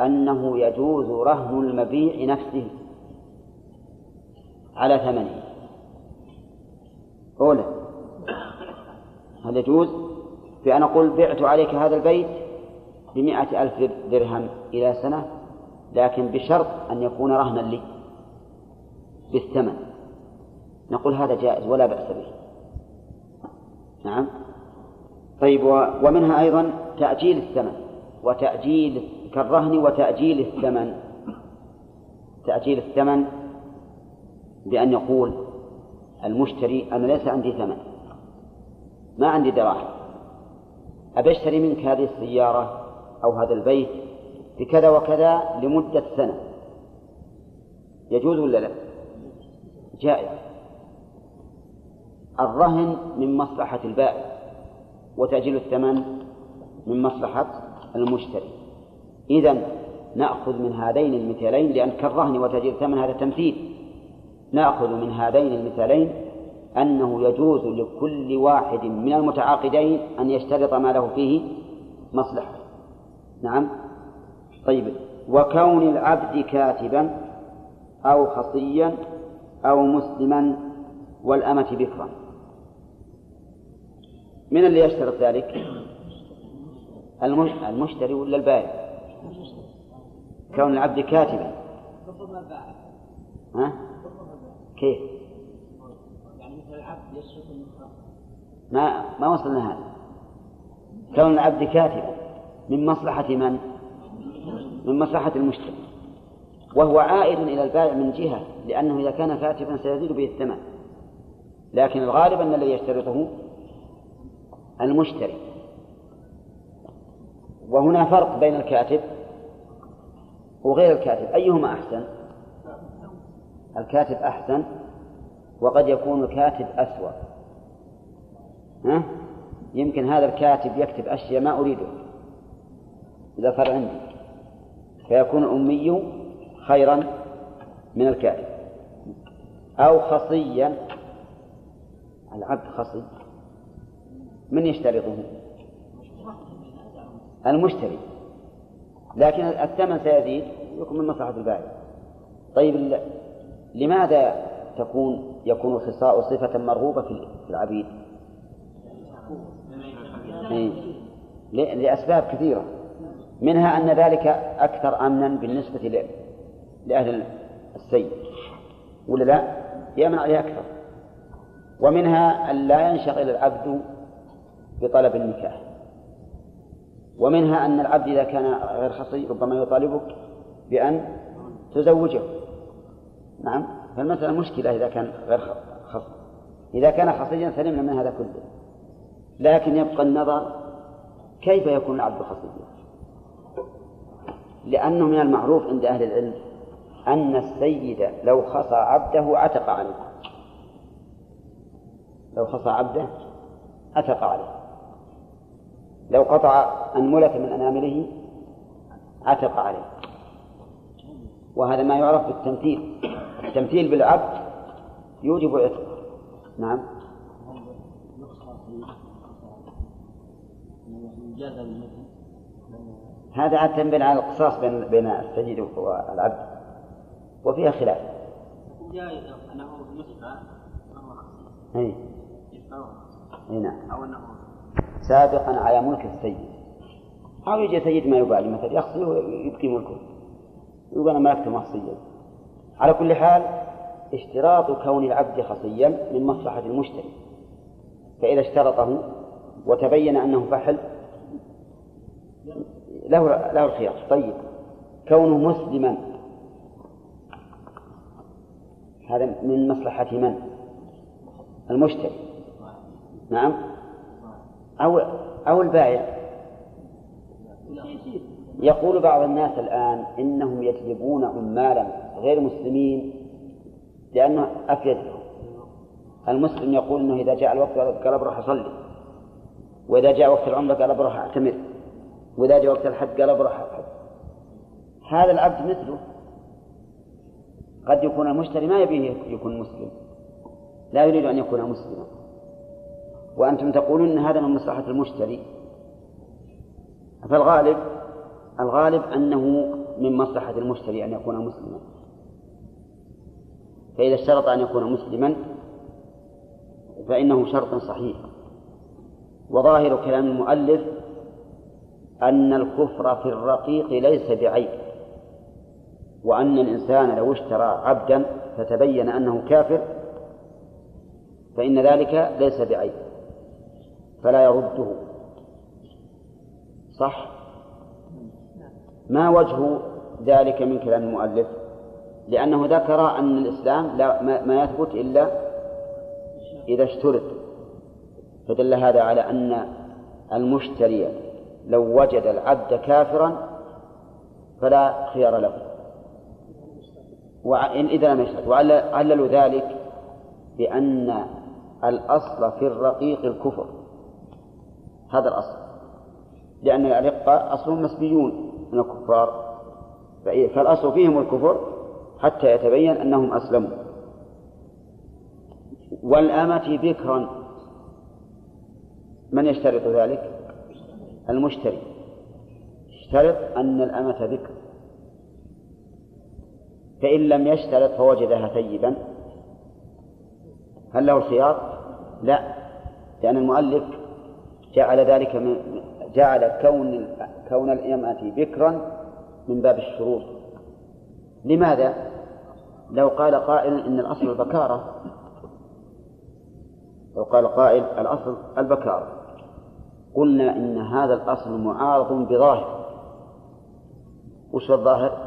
أنه يجوز رهن المبيع نفسه على ثمنه. أولا هل يجوز بأن أقول بعت عليك هذا البيت بمائة ألف درهم إلى سنة لكن بشرط أن يكون رهنا لي بالثمن. نقول هذا جائز ولا بأس به. نعم. طيب ومنها أيضا تأجيل الثمن وتأجيل كالرهن وتأجيل الثمن. تأجيل الثمن بأن يقول المشتري أنا ليس عندي ثمن. ما عندي دراهم. أبي أشتري منك هذه السيارة أو هذا البيت بكذا وكذا لمدة سنة. يجوز ولا لا؟ جائز. الرهن من مصلحة البائع وتأجيل الثمن من مصلحة المشتري. إذا نأخذ من هذين المثالين لأن كالرهن وتأجيل الثمن هذا تمثيل. نأخذ من هذين المثالين أنه يجوز لكل واحد من المتعاقدين أن يشترط ما له فيه مصلحة. نعم. طيب. وكون العبد كاتبا أو خصيا أو مسلما والأمة بكرا من اللي يشترط ذلك؟ المشتري ولا البائع؟ كون العبد كاتبا. ها؟ كيف؟ ما ما وصلنا هذا. كون العبد كاتبا. من مصلحة من؟ من مصلحة المشتري وهو عائد إلى البائع من جهة لأنه إذا كان كاتبا سيزيد به الثمن. لكن الغالب أن الذي يشترطه المشتري. وهنا فرق بين الكاتب وغير الكاتب. أيهما أحسن؟ الكاتب أحسن وقد يكون الكاتب أسوأ. ها؟ يمكن هذا الكاتب يكتب أشياء ما أريده. إذا صار عندي. فيكون الأمي خيرا من الكاتب. أو خصيا. العبد خصي. من يشترطه المشتري. لكن الثمن سيزيد يكون من مصلحة البائع. طيب لماذا تكون يكون الخصاء صفة مرغوبة في العبيد؟ لأسباب كثيرة. منها أن ذلك أكثر أمنا بالنسبة لأهل السيد ولا لا؟ يأمن عليه أكثر. ومنها أن لا ينشغل العبد بطلب النكاح. ومنها أن العبد إذا كان غير خصي ربما يطالبك بأن تزوجه. نعم؟ فالمسألة مشكلة إذا كان غير خصي إذا كان خصيا سلمنا من هذا كله. لكن يبقى النظر كيف يكون العبد خصيا؟ لأنه من المعروف عند أهل العلم أن السيد لو خصى عبده عتق عنه لو خصى عبده عتق عليه. لو قطع أنملة من أنامله عتق عليه. وهذا ما يعرف بالتمثيل. التمثيل بالعبد يوجب العتق نعم. هذا عاد تنبني على القصاص بين بين السيد والعبد وفيها خلاف. جائز انه اي نعم. أو سابقا على ملك السيد. أو يجي سيد ما يبالي مثلا يخصي ويبقي ملكه. يقول أنا ملكت مخصيا على كل حال اشتراط كون العبد خصيا من مصلحة المشتري فإذا اشترطه وتبين أنه فحل له له الخيار. طيب كونه مسلما هذا من مصلحة من؟ المشتري نعم. أو أو البائع. يقول بعض الناس الآن إنهم يجلبون عمالا غير مسلمين لأنه أفيد لهم المسلم يقول إنه إذا جاء الوقت قال بروح أصلي. وإذا جاء وقت العمرة قال بروح أعتمر. وإذا جاء وقت الحج قال بروح أحج هذا العبد مثله. قد يكون المشتري ما يبيه يكون مسلم. لا يريد أن يكون مسلما. وأنتم تقولون أن هذا من مصلحة المشتري. فالغالب الغالب أنه من مصلحة المشتري أن يكون مسلما. فإذا اشترط أن يكون مسلما فإنه شرط صحيح. وظاهر كلام المؤلف أن الكفر في الرقيق ليس بعيب وأن الإنسان لو اشترى عبدا فتبين أنه كافر فإن ذلك ليس بعيب فلا يرده. صح؟ ما وجه ذلك من كلام المؤلف؟ لأنه ذكر أن الإسلام لا ما يثبت إلا إذا اشترط. فدل هذا على أن المشتري لو وجد العبد كافرا فلا خيار له. وإن إذا لم يشترط. وعللوا ذلك بأن الأصل في الرقيق الكفر. هذا الأصل. لأن الأرقة أصلهم مسبيون من الكفار. فالأصل فيهم الكفر حتى يتبين أنهم أسلموا. والأمة بكرا من يشترط ذلك؟ المشتري. اشترط أن الأمة بكر. فإن لم يشترط فوجدها ثيبا. هل له الخيار؟ لا لأن المؤلف جعل ذلك من جعل كون كون الأمة بكرا من باب الشروط. لماذا؟ لو قال قائل إن الأصل البكارة. لو قال قائل الأصل البكارة. قلنا إن هذا الأصل معارض بظاهر. وش الظاهر؟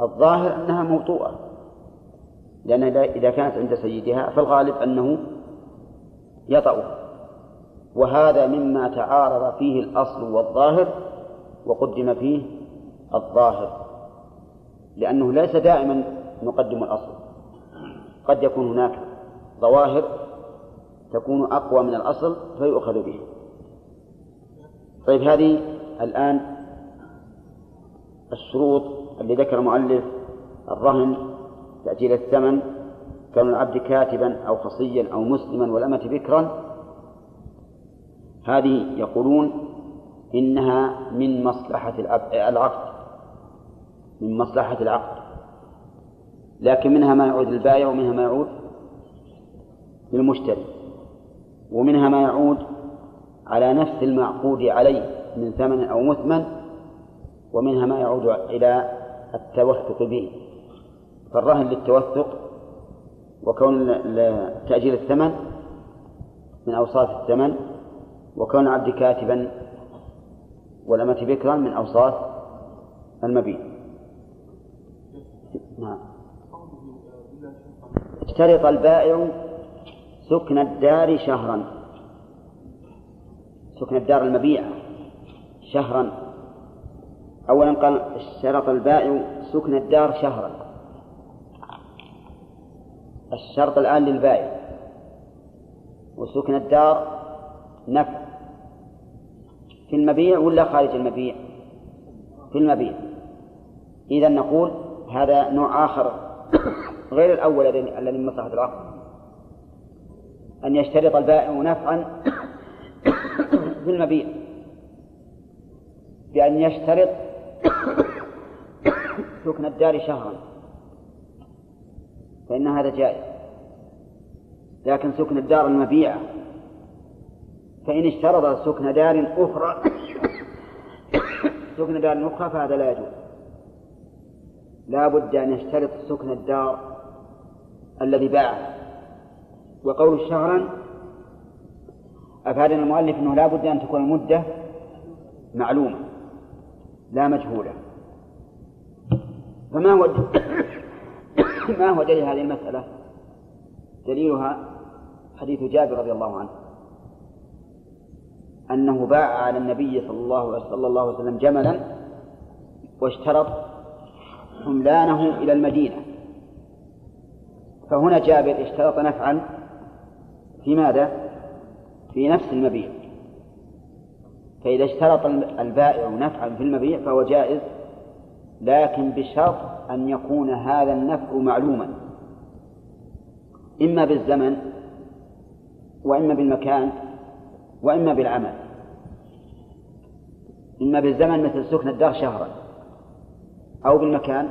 الظاهر أنها موطوءة لأن إذا كانت عند سيدها فالغالب أنه يطأ. وهذا مما تعارض فيه الأصل والظاهر وقدم فيه الظاهر. لأنه ليس دائما نقدم الأصل. قد يكون هناك ظواهر تكون أقوى من الأصل فيؤخذ به طيب هذه الآن الشروط اللي ذكر المؤلف الرهن تأجيل الثمن كون العبد كاتبا أو خصيا أو مسلما والأمة بكرا. هذه يقولون إنها من مصلحة العقد من مصلحة العقد. لكن منها ما يعود للبائع ومنها ما يعود للمشتري. ومنها ما يعود على نفس المعقود عليه من ثمن أو مثمن ومنها ما يعود إلى التوثق به. فالرهن للتوثق وكون تأجيل الثمن من أوصاف الثمن وكون العبد كاتبا والأمة بكرا من أوصاف المبيت نعم. اشترط البائع سكن الدار شهرا. سكن الدار المبيع شهرا. أولا قال اشترط البائع سكن الدار شهرا. الشرط الآن للبائع. وسكن الدار نفع. في المبيع ولا خارج المبيع؟ في المبيع. إذا نقول هذا نوع آخر. غير الأول الذي من مصلحة العقد أن يشترط البائع نفعا في المبيع. بأن يشترط سكن الدار شهرا. فإن هذا جائز. لكن سكن الدار المبيعة فإن اشترط سكن دار أخرى سكن دار أخرى فهذا لا يجوز. لا بد أن يشترط سكن الدار الذي باعه. وقول شهرا أفادنا المؤلف أنه لا بد أن تكون المدة معلومة لا مجهولة. فما هو ما هو دليل هذه المسألة؟ دليلها حديث جابر رضي الله عنه. أنه باع على النبي صلى الله صلى الله عليه وسلم جملا واشترط حملانه إلى المدينة. فهنا جابر اشترط نفعا في ماذا؟ في نفس المبيع. فإذا اشترط البائع نفعا في المبيع فهو جائز لكن بشرط أن يكون هذا النفع معلوما. إما بالزمن وإما بالمكان وإما بالعمل. إما بالزمن مثل سكن الدار شهرا أو بالمكان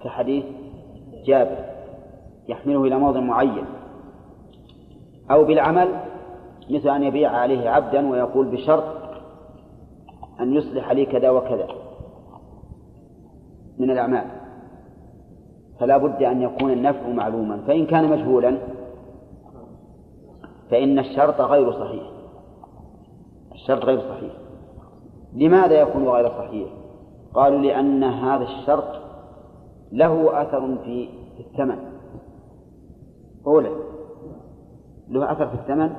كحديث جابر يحمله إلى موضع معين أو بالعمل مثل أن يبيع عليه عبدا ويقول بشرط أن يصلح لي كذا وكذا من الأعمال. فلا بد أن يكون النفع معلوما. فإن كان مجهولا فإن الشرط غير صحيح. الشرط غير صحيح. لماذا يكون غير صحيح؟ قالوا لأن هذا الشرط له أثر في الثمن. أولا له أثر في الثمن؟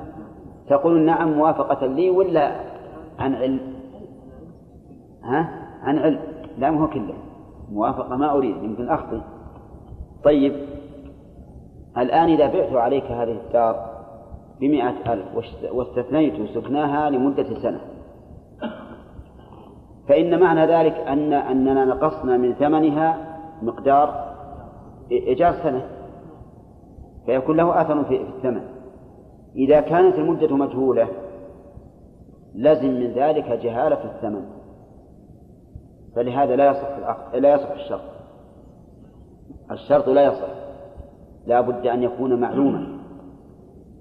تقول نعم موافقة لي ولا عن علم؟ ها؟ عن علم. لا هو كله. موافقة ما أريد يمكن أخطي طيب الآن إذا بعت عليك هذه الدار بمئة ألف واستثنيت سكناها لمدة سنة فإن معنى ذلك أن أننا نقصنا من ثمنها مقدار إيجار سنة فيكون له أثر في الثمن. إذا كانت المدة مجهولة لزم من ذلك جهالة الثمن. فلهذا لا يصح لا يصح الشرط. الشرط لا يصح. لا بد أن يكون معلوما.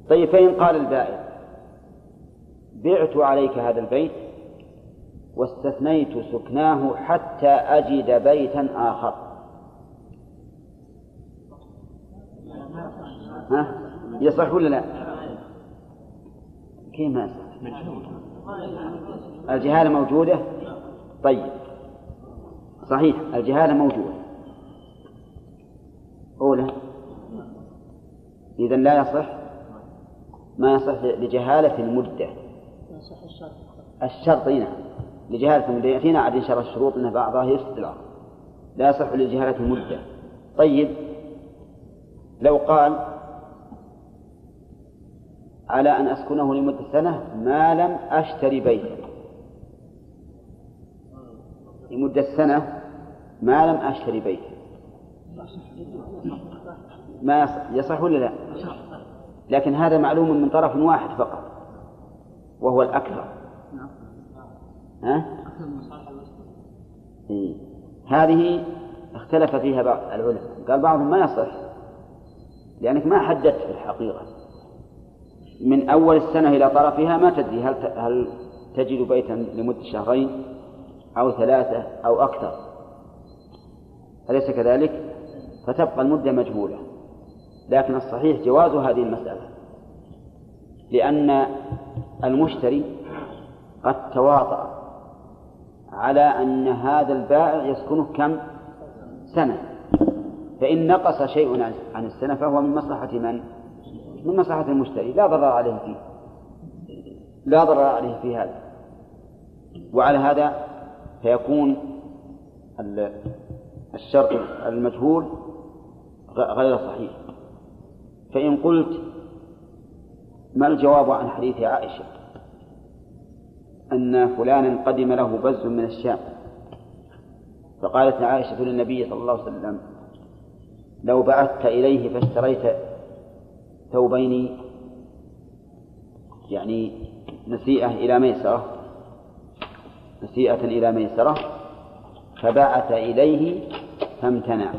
طيب فإن قال البائع بعت عليك هذا البيت واستثنيت سكناه حتى أجد بيتا آخر. ها؟ يصح ولا لا؟ كيف ما الجهالة موجودة؟ طيب. صحيح الجهالة موجودة. أولى. إذا لا يصح؟ ما يصح لجهالة المدة. يصح الشرط نعم. لجهالة المدة. يأتينا عاد إن شاء الله الشروط أن بعضها يفسد لا يصح لجهالة المدة. طيب. لو قال على أن أسكنه لمدة سنة ما لم أشتري بيتا لمدة سنة ما لم أشتري بيتا ما يصح, يصح ولا لا؟ لكن هذا معلوم من طرف واحد فقط وهو الأكثر ها؟ إيه. هذه اختلف فيها بعض العلماء قال بعضهم ما يصح لأنك ما حددت في الحقيقة من أول السنة إلى طرفها ما تدري هل هل تجد بيتا لمدة شهرين أو ثلاثة أو أكثر. أليس كذلك؟ فتبقى المدة مجهولة. لكن الصحيح جواز هذه المسألة. لأن المشتري قد تواطأ على أن هذا البائع يسكنه كم؟ سنة. فإن نقص شيء عن السنة فهو من مصلحة من؟ من مصلحة المشتري لا ضرر عليه فيه. لا ضرر عليه في هذا. وعلى هذا فيكون الشرط المجهول غير صحيح. فإن قلت ما الجواب عن حديث عائشة؟ أن فلانا قدم له بز من الشام. فقالت عائشة للنبي صلى الله عليه وسلم لو بعثت إليه فاشتريت ثوبين يعني نسيئة إلى ميسرة نسيئة إلى ميسرة فبعث إليه فامتنع.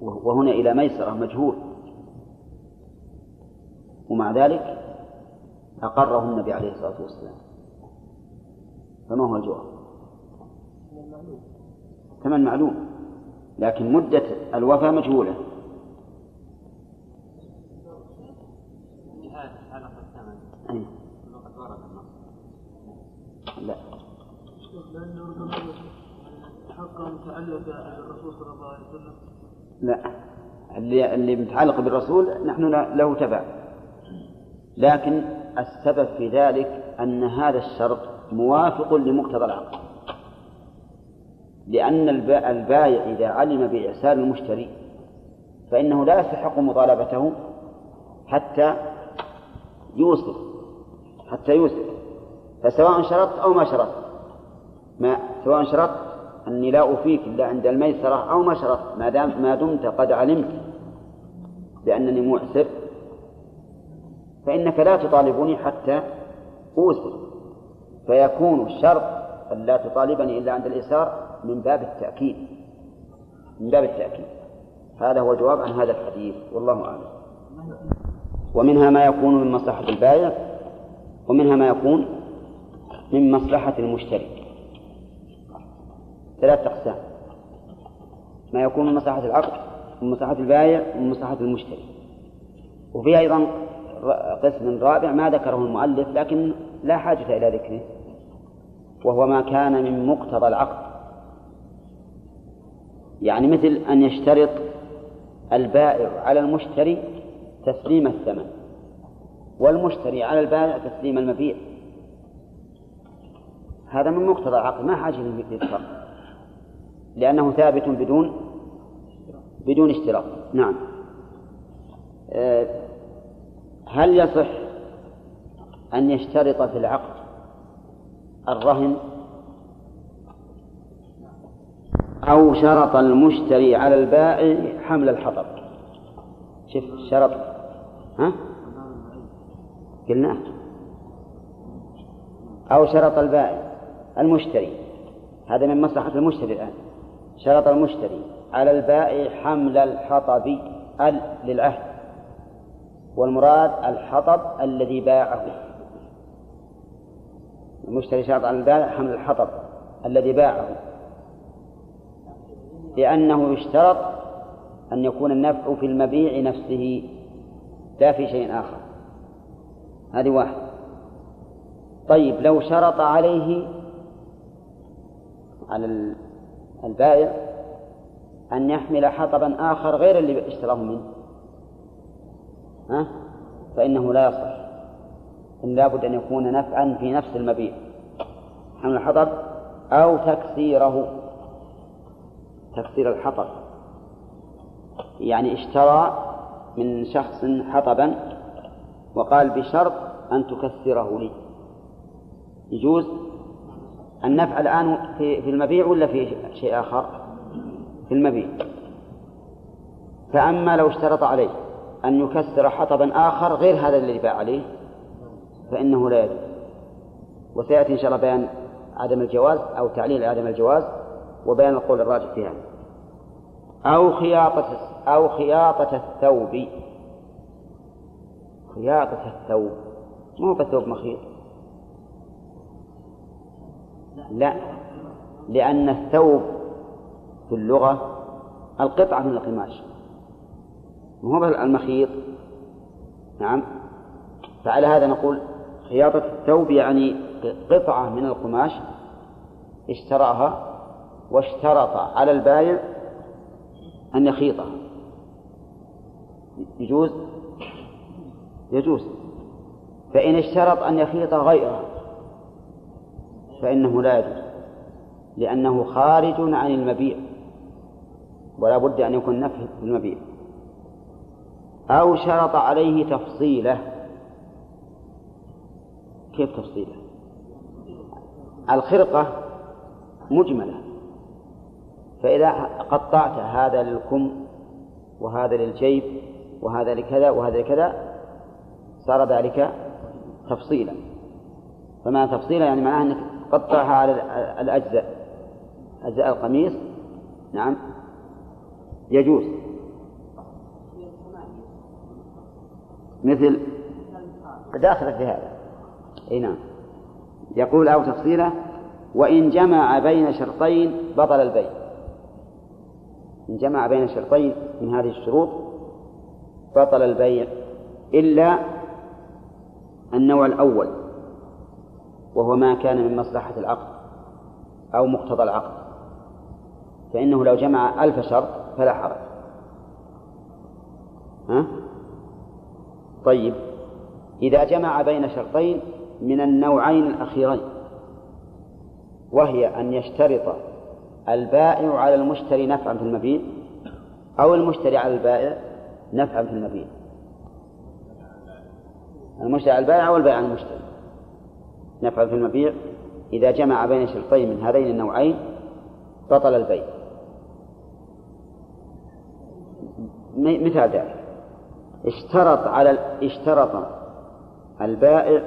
وهنا إلى ميسرة مجهول. ومع ذلك أقره النبي عليه الصلاة والسلام. فما هو الجواب؟ ثمن معلوم. لكن مدة الوفاة مجهولة. لا. لا. اللي اللي متعلق بالرسول نحن له تبع. لكن السبب في ذلك أن هذا الشرط موافق لمقتضى العقد لأن البائع إذا علم بإعسار المشتري فإنه لا يستحق مطالبته حتى يوصف حتى يوصف فسواء شرطت أو ما شرطت ما سواء شرطت أني لا أوفيك إلا عند الميسرة أو ما شرطت ما دام ما دمت قد علمت بأنني معسر فإنك لا تطالبني حتى أوسر فيكون الشرط أن لا تطالبني إلا عند الإيسار من باب التأكيد من باب التأكيد. هذا هو الجواب عن هذا الحديث والله أعلم. ومنها ما يكون من مصلحة البائع ومنها ما يكون من مصلحة المشتري. ثلاث أقسام. ما يكون من مصلحة العقد من مصلحة البائع ومن مصلحة المشتري. وفي أيضا قسم رابع ما ذكره المؤلف لكن لا حاجة إلى ذكره وهو ما كان من مقتضى العقد. يعني مثل أن يشترط البائع على المشتري تسليم الثمن والمشتري على البائع تسليم المبيع. هذا من مقتضى العقد ما حاجة للفرق لأنه ثابت بدون بدون اشتراط. نعم. آه، هل يصح أن يشترط في العقد الرهن؟ أو شرط المشتري على البائع حمل الحطب. شوف شرط. ها؟ قلنا. أو شرط البائع المشتري. هذا من مصلحة المشتري الآن. شرط المشتري على البائع حمل الحطب للعهد. والمراد الحطب الذي باعه. المشتري شرط على البائع حمل الحطب الذي باعه. لأنه يشترط أن يكون النفع في المبيع نفسه. لا في شيء آخر. هذه واحد. طيب لو شرط عليه على البائع أن يحمل حطبا آخر غير اللي اشتراه منه. ها؟ فإنه لا يصح. إن لابد أن يكون نفعا في نفس المبيع. حمل الحطب أو تكسيره. تكسير الحطب. يعني اشترى من شخص حطبا وقال بشرط أن تكسره لي. يجوز النفع الآن في في المبيع ولا في شيء آخر؟ في المبيع. فأما لو اشترط عليه أن يكسر حطبا آخر غير هذا الذي باع عليه فإنه لا يجوز. وسيأتي إن شاء الله بيان عدم الجواز أو تعليل عدم الجواز. وبيان القول الراجح في هذا. أو خياطة أو خياطة الثوب. خياطة الثوب. مو بالثوب مخيط. لا. لأن الثوب في اللغة القطعة من القماش. هو المخيط. نعم. فعلى هذا نقول خياطة الثوب يعني قطعة من القماش اشتراها واشترط على البايع أن يخيطها. يجوز؟ يجوز. فإن اشترط أن يخيط غيره فإنه لا يجوز لأنه خارج عن المبيع ولا بد أن يكون نفع في المبيع. أو شرط عليه تفصيله. كيف تفصيله؟ الخرقة مجملة. فإذا قطعت هذا للكم وهذا للجيب وهذا لكذا وهذا لكذا صار ذلك تفصيلا. فما تفصيلا يعني معناه أنك قطعها على الأجزاء أجزاء القميص نعم يجوز. مثل داخل في هذا. أي نعم. يقول أو تفصيله وإن جمع بين شرطين بطل البيع. إن جمع بين شرطين من هذه الشروط بطل البيع إلا النوع الأول وهو ما كان من مصلحة العقد أو مقتضى العقد فإنه لو جمع ألف شرط فلا حرج. ها؟ طيب إذا جمع بين شرطين من النوعين الأخيرين وهي أن يشترط البائع على المشتري نفعا في المبيع أو المشتري على البائع نفعا في المبيع. المشتري على البائع أو البائع على المشتري نفعا في المبيع. إذا جمع بين شرطين من هذين النوعين بطل البيع. مثال ذلك. اشترط على اشترط البائع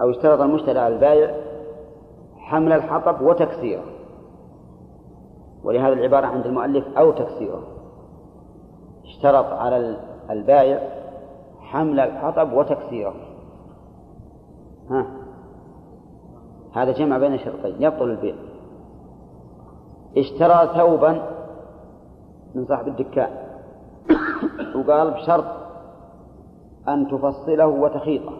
أو اشترط المشتري على البائع حمل الحطب وتكسيره. ولهذا العبارة عند المؤلف أو تكسيره. اشترط على البائع حمل الحطب وتكسيره. ها؟ هذا جمع بين شرطين يبطل البيع. اشترى ثوبا من صاحب الدكان. وقال بشرط أن تفصله وتخيطه.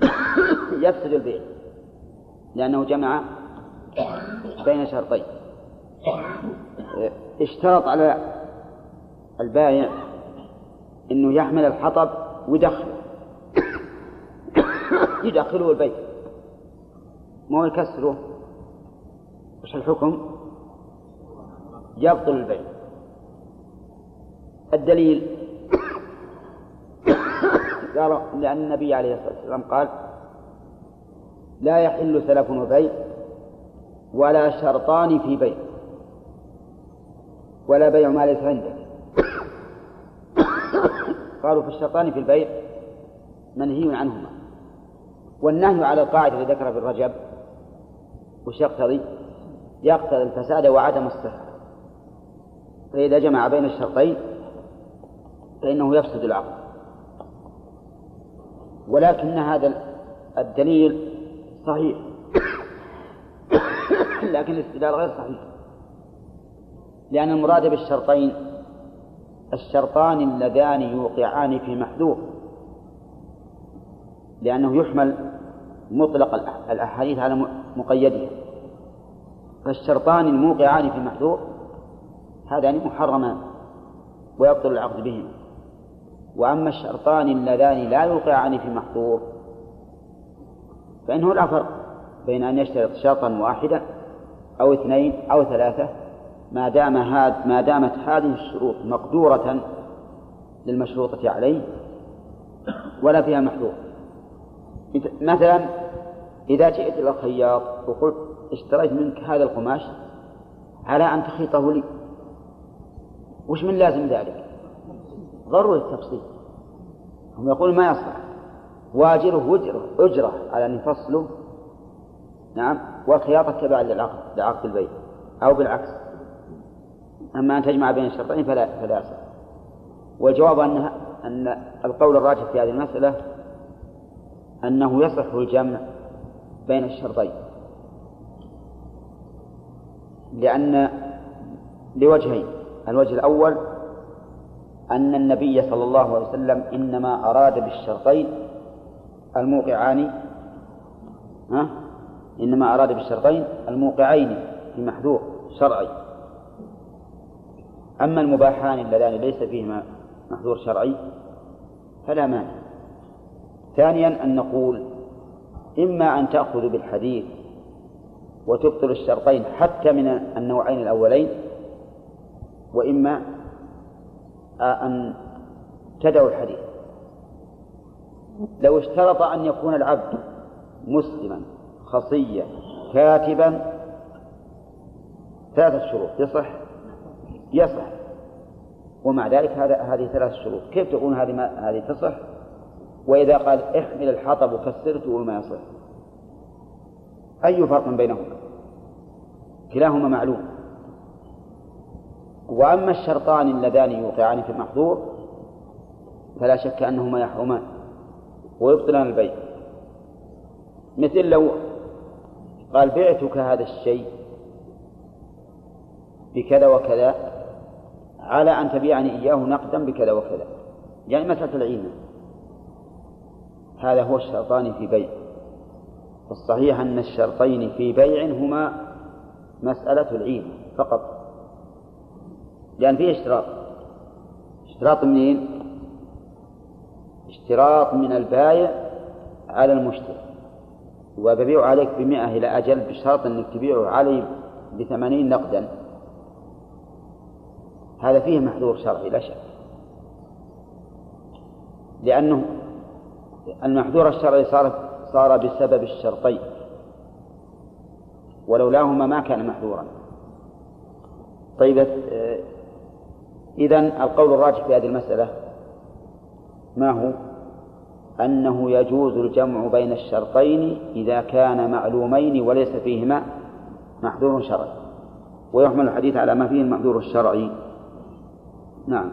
يفسد البيع لأنه جمع بين شرطين. اشترط على البائع إنه يحمل الحطب ويدخله. يدخله البيت. مو يكسره؟ وش الحكم؟ يبطل البيع. الدليل قال لأن النبي عليه الصلاة والسلام قال لا يحل سلف وبيع ولا شرطان في بيع ولا بيع ما ليس عندك قالوا في الشرطان في البيع منهي عنهما. والنهي على القاعدة التي ذكرها في الرجب وش يقتضي؟ يقتضي الفساد وعدم الصحة فإذا جمع بين الشرطين فإنه يفسد العقد. ولكن هذا الدليل صحيح. لكن الاستدلال غير صحيح. لأن المراد بالشرطين الشرطان اللذان يوقعان في محذور لأنه يحمل مطلق الأحاديث على مقيدها. فالشرطان الموقعان في محذور هذان محرمان ويبطل العقد بهما وأما الشرطان اللذان لا يوقعان في محظور فإنه لا فرق. بين أن يشترط شرطا واحدا أو اثنين أو ثلاثة ما دام هاد ما دامت هذه الشروط مقدورة للمشروطة عليه ولا فيها محظور. مثلا إذا جئت إلى الخياط وقلت اشتريت منك هذا القماش على أن تخيطه لي وش من لازم ذلك؟ ضروري التفصيل. هم يقولون ما يصلح. واجره أجرة, أجرة على أن يفصله نعم. والخياطة تبع للعقد لعقد البيع أو بالعكس. أما أن تجمع بين الشرطين فلا فلا يصح والجواب أن أن القول الراجح في هذه المسألة أنه يصح الجمع بين الشرطين. لأن لوجهين. الوجه الأول أن النبي صلى الله عليه وسلم إنما أراد بالشرطين الموقعان. ها؟ إنما أراد بالشرطين الموقعين في محذور شرعي. أما المباحان اللذان ليس فيهما محذور شرعي فلا مانع. ثانيا أن نقول إما أن تأخذوا بالحديث وتبطل الشرطين حتى من النوعين الأولين وإما أن تدعوا الحديث. لو اشترط أن يكون العبد مسلما خصيا كاتبا. ثلاثة شروط يصح؟ يصح. ومع ذلك هذا هذه ثلاث شروط. كيف تكون هذه ما هذه تصح؟ وإذا قال احمل الحطب وكسره تقول ما يصح. أي فرق بينهما؟ كلاهما معلوم. وأما الشرطان اللذان يوقعان في المحظور فلا شك أنهما يحرمان ويبطلان البيع. مثل لو قال بعتك هذا الشيء بكذا وكذا على أن تبيعني إياه نقدا بكذا وكذا. يعني مسألة العينة هذا هو الشرطان في بيع. والصحيح أن الشرطين في بيع هما مسألة العين فقط. لأن فيه اشتراط. اشتراط منين؟ اشتراط من البايع على المشتري. وببيع عليك بمئة إلى أجل بشرط أنك تبيعه علي بثمانين نقدا. هذا فيه محذور شرعي لا شك. لأنه المحذور الشرعي صار صار بسبب الشرطين. ولولاهما ما كان محذورا. طيب إذا القول الراجح في هذه المسألة ما هو؟ أنه يجوز الجمع بين الشرطين إذا كان معلومين وليس فيهما محذور شرعي. ويحمل الحديث على ما فيه المحذور الشرعي. نعم.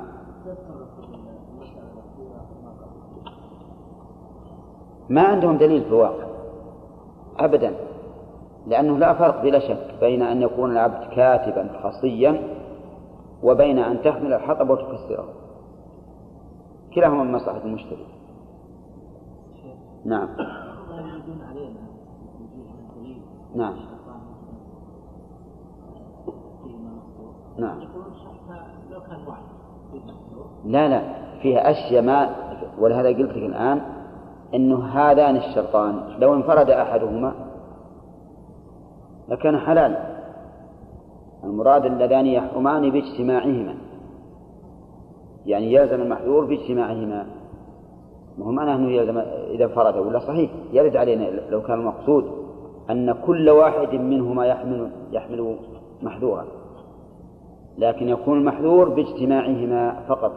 ما عندهم دليل في الواقع. أبدا. لأنه لا فرق بلا شك بين أن يكون العبد كاتبا خصيا وبين أن تحمل الحطب وتكسره. كلاهما من مصلحة المشتري نعم. نعم. نعم. لا لا فيها أشياء ما ولهذا قلت لك الآن أنه هذان الشرطان لو انفرد أحدهما لكان حلالا المراد اللذان يحرمان باجتماعهما يعني يلزم المحذور باجتماعهما. ما هو معناه أنه إذا انفرد ولا صحيح؟ يرد علينا لو كان المقصود أن كل واحد منهما يحمل يحمل محذورا. لكن يكون المحذور باجتماعهما فقط.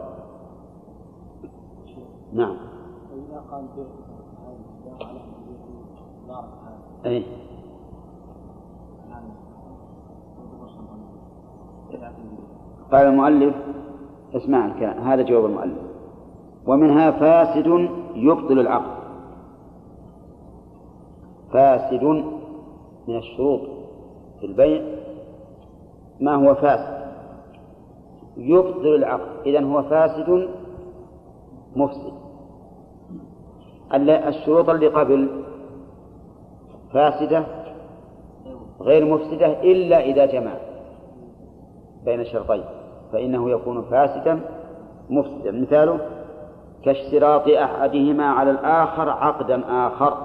نعم. أي قال المؤلف اسمع الكلام هذا جواب المؤلف. ومنها فاسد يبطل العقد فاسد من الشروط في البيع ما هو فاسد. يبطل العقد إذا هو فاسد مفسد. الشروط اللي قبل فاسدة غير مفسدة إلا إذا جمع بين الشرطين فإنه يكون فاسدا مفسدا. مثاله كاشتراط أحدهما على الآخر عقدا آخر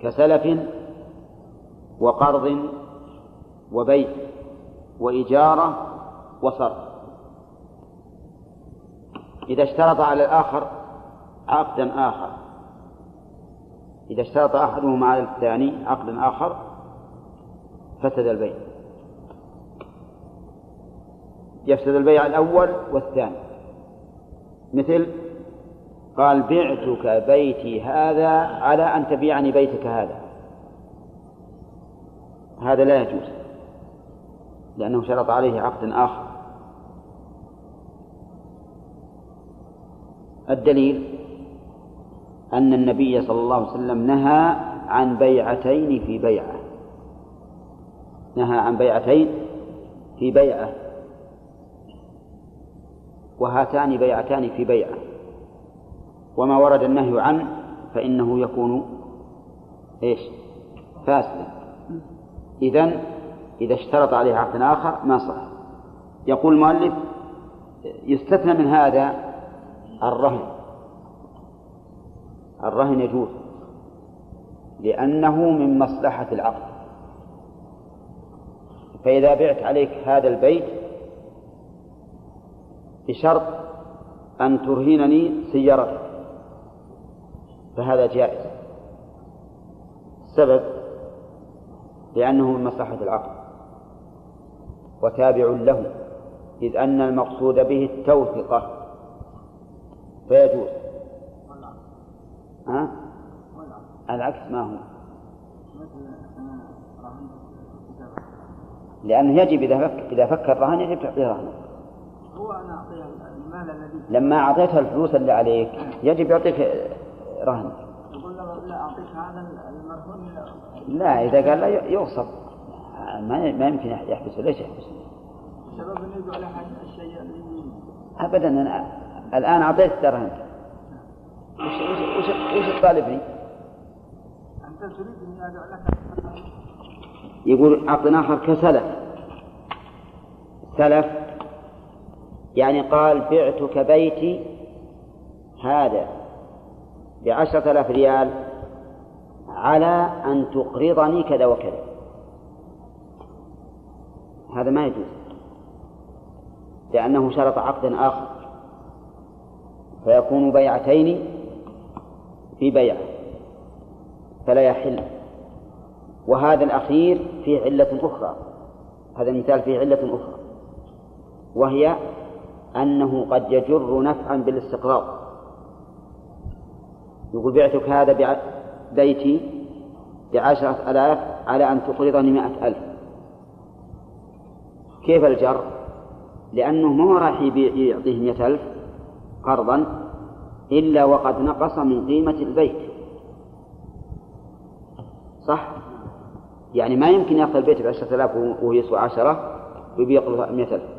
كسلف وقرض وبيع وإجارة وصرف. إذا اشترط على الآخر عقدا آخر. إذا اشترط أحدهما على الثاني عقدا آخر فسد البيع. يفسد البيع الأول والثاني. مثل قال بعتك بيتي هذا على أن تبيعني بيتك هذا. هذا لا يجوز لأنه شرط عليه عقد آخر. الدليل أن النبي صلى الله عليه وسلم نهى عن بيعتين في بيعة. نهى عن بيعتين في بيعة. وهاتان بيعتان في بيعة وما ورد النهي عنه فإنه يكون إيش؟ فاسدا. إذن إذا اشترط عليه عقد آخر ما صح. يقول المؤلف يستثنى من هذا الرهن. الرهن يجوز. لأنه من مصلحة العقد. فإذا بعت عليك هذا البيت بشرط أن ترهنني سيارتك فهذا جائز. السبب لأنه من مصلحة العقد وتابع له إذ أن المقصود به التوثقة فيجوز. ها؟ العكس ما هو. لأنه يجب إذا فك إذا فك الرهن يجب تعطيه رهنه لما أعطيته الفلوس اللي عليك يجب يعطيك رهن. يقول لا أعطيك هذا المرهون لا إذا قال لا يغصب ما ما يمكن يحبسه ليش يحبسه؟ يقول الشيء ابدا أنا الآن أعطيت الرهن وش وش وش تطالبني؟ أنت تريد اني ادعو لك يقول عقد آخر كسلف. سلف يعني قال بعتك بيتي هذا بعشرة آلاف ريال على أن تقرضني كذا وكذا. هذا ما يجوز. لأنه شرط عقدا آخر. فيكون بيعتين في بيع فلا يحل. وهذا الأخير فيه علة أخرى. هذا المثال فيه علة أخرى. وهي أنه قد يجر نفعا بالاستقراض يقول بعتك هذا بيتي بعشرة آلاف على أن تقرضني مائة ألف كيف الجر؟ لأنه ما راح يعطيه مئة ألف قرضا إلا وقد نقص من قيمة البيت صح؟ يعني ما يمكن يأخذ البيت بعشرة آلاف وهو يسوى عشرة ويبيع مئة ألف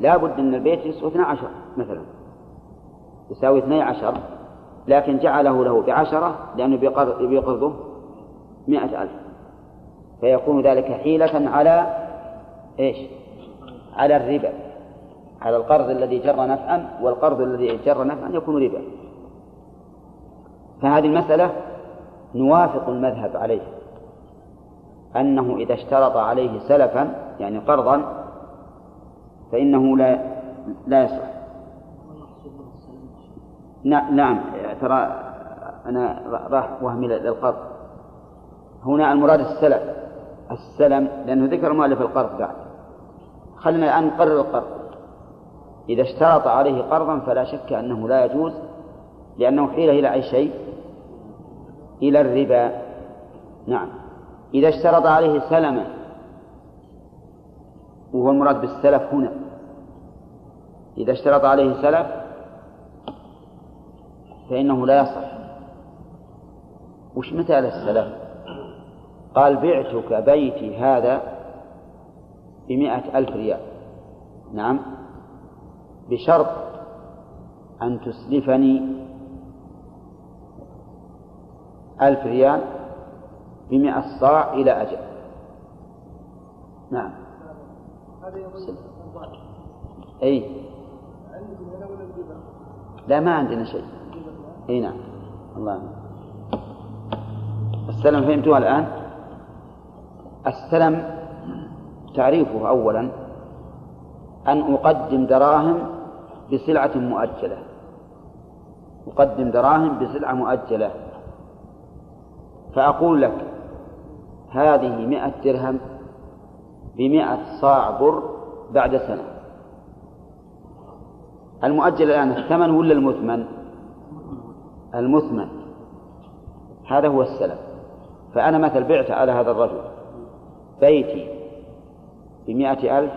لا بد أن البيت يسوى اثنا عشر مثلا. يساوي اثني عشر لكن جعله له بعشرة لأنه بيقرضه مئة ألف. فيكون ذلك حيلة على إيش؟ على الربا. على القرض الذي جر نفعا والقرض الذي جر نفعا يكون ربا. فهذه المسألة نوافق المذهب عليه. أنه إذا اشترط عليه سلفا يعني قرضا فإنه لا لا يصح. نعم ترى أنا راح وهمي للقرض هنا المراد السلف السلم لأنه ذكر مؤلف القرض بعد. خلينا الآن نقرر القرض. إذا اشترط عليه قرضا فلا شك أنه لا يجوز لأنه حيل إلى أي شيء؟ إلى الربا. نعم. إذا اشترط عليه سلما وهو المراد بالسلف هنا. إذا اشترط عليه سلف فإنه لا يصح. وش مثال السلف؟ قال بعتك بيتي هذا بمائة ألف ريال. نعم. بشرط أن تسلفني ألف ريال بمئة صاع إلى أجل. نعم. أي. لا ما عندنا شيء. أي نعم. الله السلم فهمتوها الآن؟ السلم تعريفه أولا أن أقدم دراهم بسلعة مؤجلة. أقدم دراهم بسلعة مؤجلة. فأقول لك هذه مئة درهم بمئة صاع بر بعد سنة. المؤجل الآن الثمن ولا المثمن؟ المثمن. هذا هو السلم فأنا مثل بعت على هذا الرجل. بيتي بمئة ألف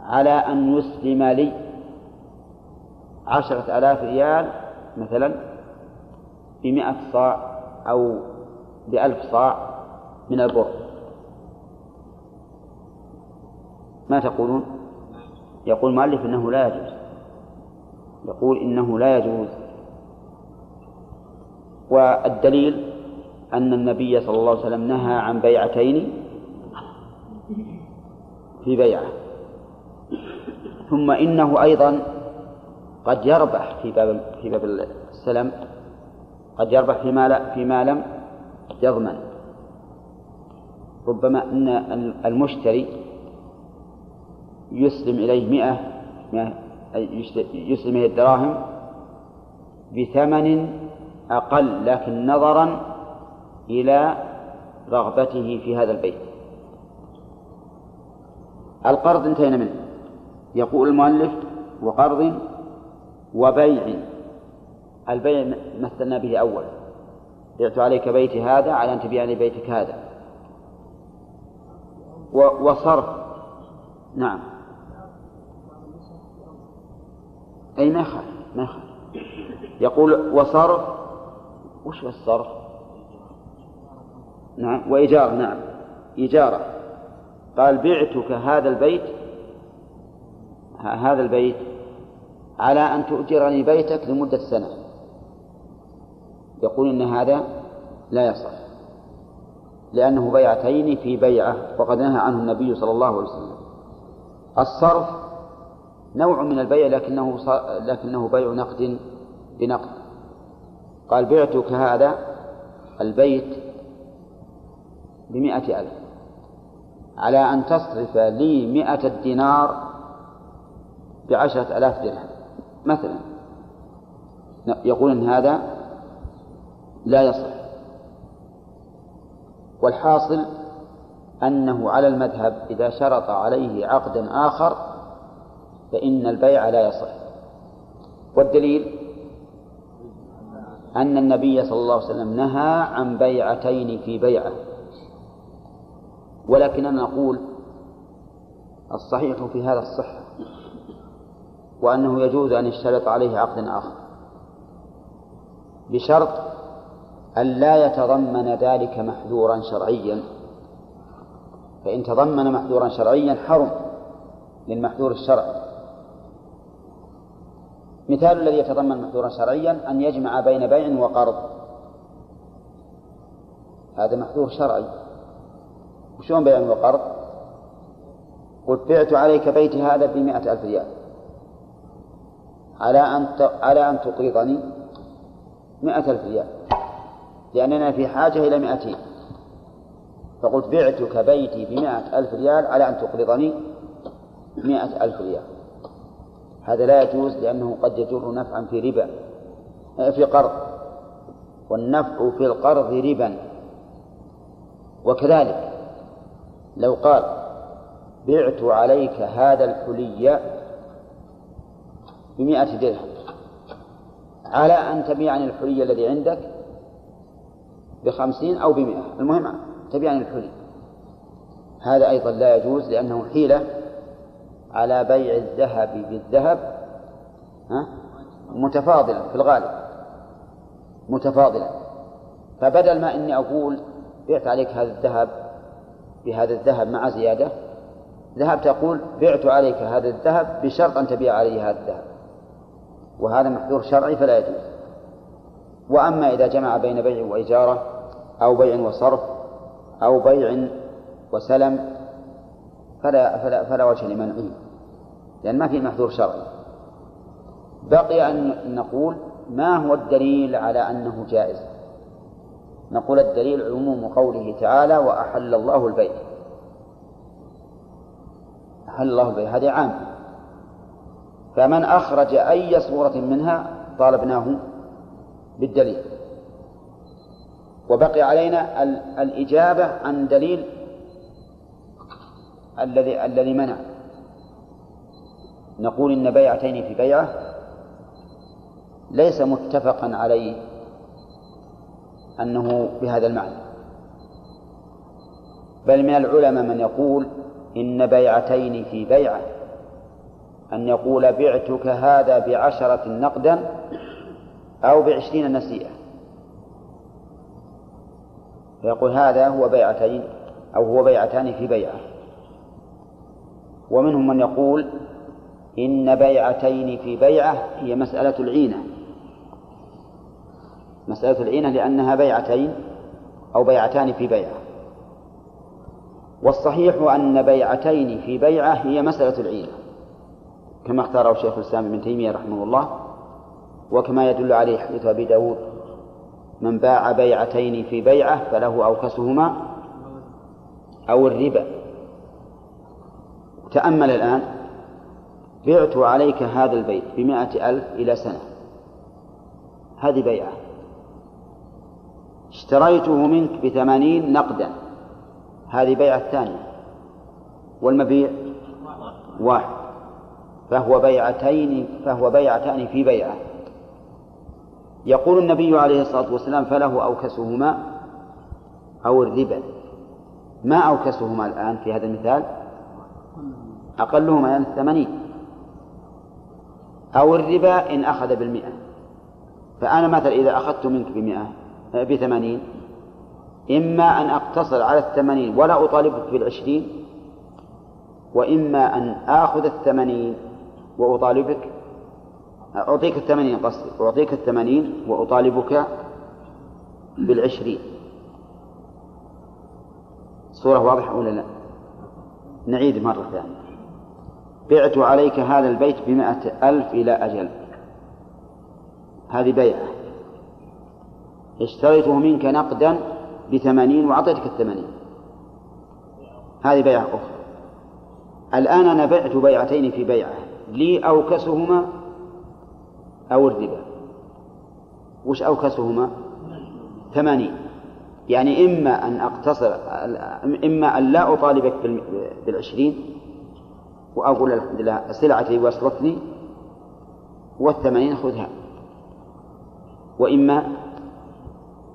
على أن يسلم لي عشرة آلاف ريال مثلا بمئة صاع أو بألف صاع من البر. ما تقولون؟ يقول المؤلف إنه لا يجوز. يقول إنه لا يجوز. والدليل أن النبي صلى الله عليه وسلم نهى عن بيعتين في بيعة. ثم إنه أيضا قد يربح في باب في باب السلم. قد يربح فيما لا فيما لم يضمن. ربما أن المشتري يسلم إليه مئة, يسلم إليه الدراهم بثمن أقل لكن نظرا إلى رغبته في هذا البيت. القرض انتهينا منه. يقول المؤلف وقرض وبيع. البيع مثلنا به أول. بعت عليك بيتي هذا على أن تبيعني بيتك هذا. وصرف. نعم. أي ما يخالف ما يخالف يقول وصرف؟ وش الصرف؟ نعم وإيجار نعم. إيجارة. قال بعتك هذا البيت هذا البيت على أن تؤجرني بيتك لمدة سنة. يقول إن هذا لا يصح. لأنه بيعتين في بيعة وقد نهى عنه النبي صلى الله عليه وسلم. الصرف نوع من البيع لكنه لكنه بيع نقد بنقد. قال بعتك هذا البيت بمئة ألف على أن تصرف لي مئة دينار بعشرة آلاف درهم. مثلا يقول إن هذا لا يصح. والحاصل أنه على المذهب إذا شرط عليه عقدا آخر فإن البيع لا يصح. والدليل؟ أن النبي صلى الله عليه وسلم نهى عن بيعتين في بيعة. ولكننا نقول الصحيح في هذا الصحة وأنه يجوز أن يشترط عليه عقد آخر بشرط أن لا يتضمن ذلك محذورا شرعيا. فإن تضمن محذورا شرعيا حرم للمحذور الشرعي مثال الذي يتضمن محذورا شرعيا أن يجمع بين بيع وقرض. هذا محذور شرعي. وشون بيع وقرض؟ قلت بعت عليك بيتي هذا بمئة ألف ريال. على أن على أن تقرضني مئة ألف ريال. لأننا في حاجة إلى مئتين. فقلت بعتك بيتي بمئة ألف ريال على أن تقرضني مئة ألف ريال. هذا لا يجوز لأنه قد يجر نفعا في ربا في قرض والنفع في القرض ربا. وكذلك لو قال بعت عليك هذا الحلي بمئة درهم على أن تبيعني الحلي الذي عندك بخمسين أو بمئة المهم تبيعني الحلي. هذا أيضا لا يجوز لأنه حيلة على بيع الذهب بالذهب ها؟ متفاضلا في الغالب متفاضلا. فبدل ما إني أقول بعت عليك هذا الذهب بهذا الذهب مع زيادة ذهبت أقول بعت عليك هذا الذهب بشرط أن تبيع علي هذا الذهب. وهذا محذور شرعي فلا يجوز. وأما إذا جمع بين بيع وإجارة أو بيع وصرف أو بيع وسلم فلا فلا فلا وجه لمنعه لأن ما في محذور شرعي. بقي أن نقول ما هو الدليل على أنه جائز؟ نقول الدليل عموم قوله تعالى وأحل الله البيع. أحل الله البيع هذه عام. فمن أخرج أي صورة منها طالبناه بالدليل. وبقي علينا الإجابة عن دليل الذي الذي منع. نقول إن بيعتين في بيعة ليس متفقا عليه أنه بهذا المعنى. بل من العلماء من يقول إن بيعتين في بيعة أن يقول بعتك هذا بعشرة نقدا أو بعشرين نسيئة. فيقول هذا هو بيعتين أو هو بيعتان في بيعة. ومنهم من يقول إن بيعتين في بيعة هي مسألة العينة. مسألة العينة لأنها بيعتين أو بيعتان في بيعة. والصحيح أن بيعتين في بيعة هي مسألة العينة. كما اختاره شيخ الإسلام ابن تيمية رحمه الله وكما يدل عليه حديث أبي داود من باع بيعتين في بيعة فله أوكسهما أو الربا. تأمل الآن. بعت عليك هذا البيت بمائة ألف إلى سنة. هذه بيعة. اشتريته منك بثمانين نقدا. هذه بيعة الثانية والمبيع؟ واحد. فهو بيعتين فهو بيعتان في بيعة. يقول النبي عليه الصلاة والسلام فله أوكسهما أو الربا. ما أوكسهما الآن في هذا المثال؟ أقلهما يعني الثمانين. أو الربا إن أخذ بالمئة. فأنا مثلا إذا أخذت منك بمئة بثمانين إما أن أقتصر على الثمانين ولا أطالبك بالعشرين وإما أن آخذ الثمانين وأطالبك أعطيك الثمانين قصدي أعطيك الثمانين وأطالبك بالعشرين. صورة واضحة ولا لا؟ نعيد مرة ثانية. بعت عليك هذا البيت بمائة ألف إلى أجل. هذه بيعة. اشتريته منك نقدا بثمانين وأعطيتك الثمانين. هذه بيعة أخرى. الآن أنا بعت بيعتين في بيعة. لي أوكسهما أو الربا. وش أوكسهما؟ ثمانين. يعني إما أن أقتصر إما أن لا أطالبك بالعشرين وأقول الحمد لله سلعتي وصلتني والثمانين خذها وإما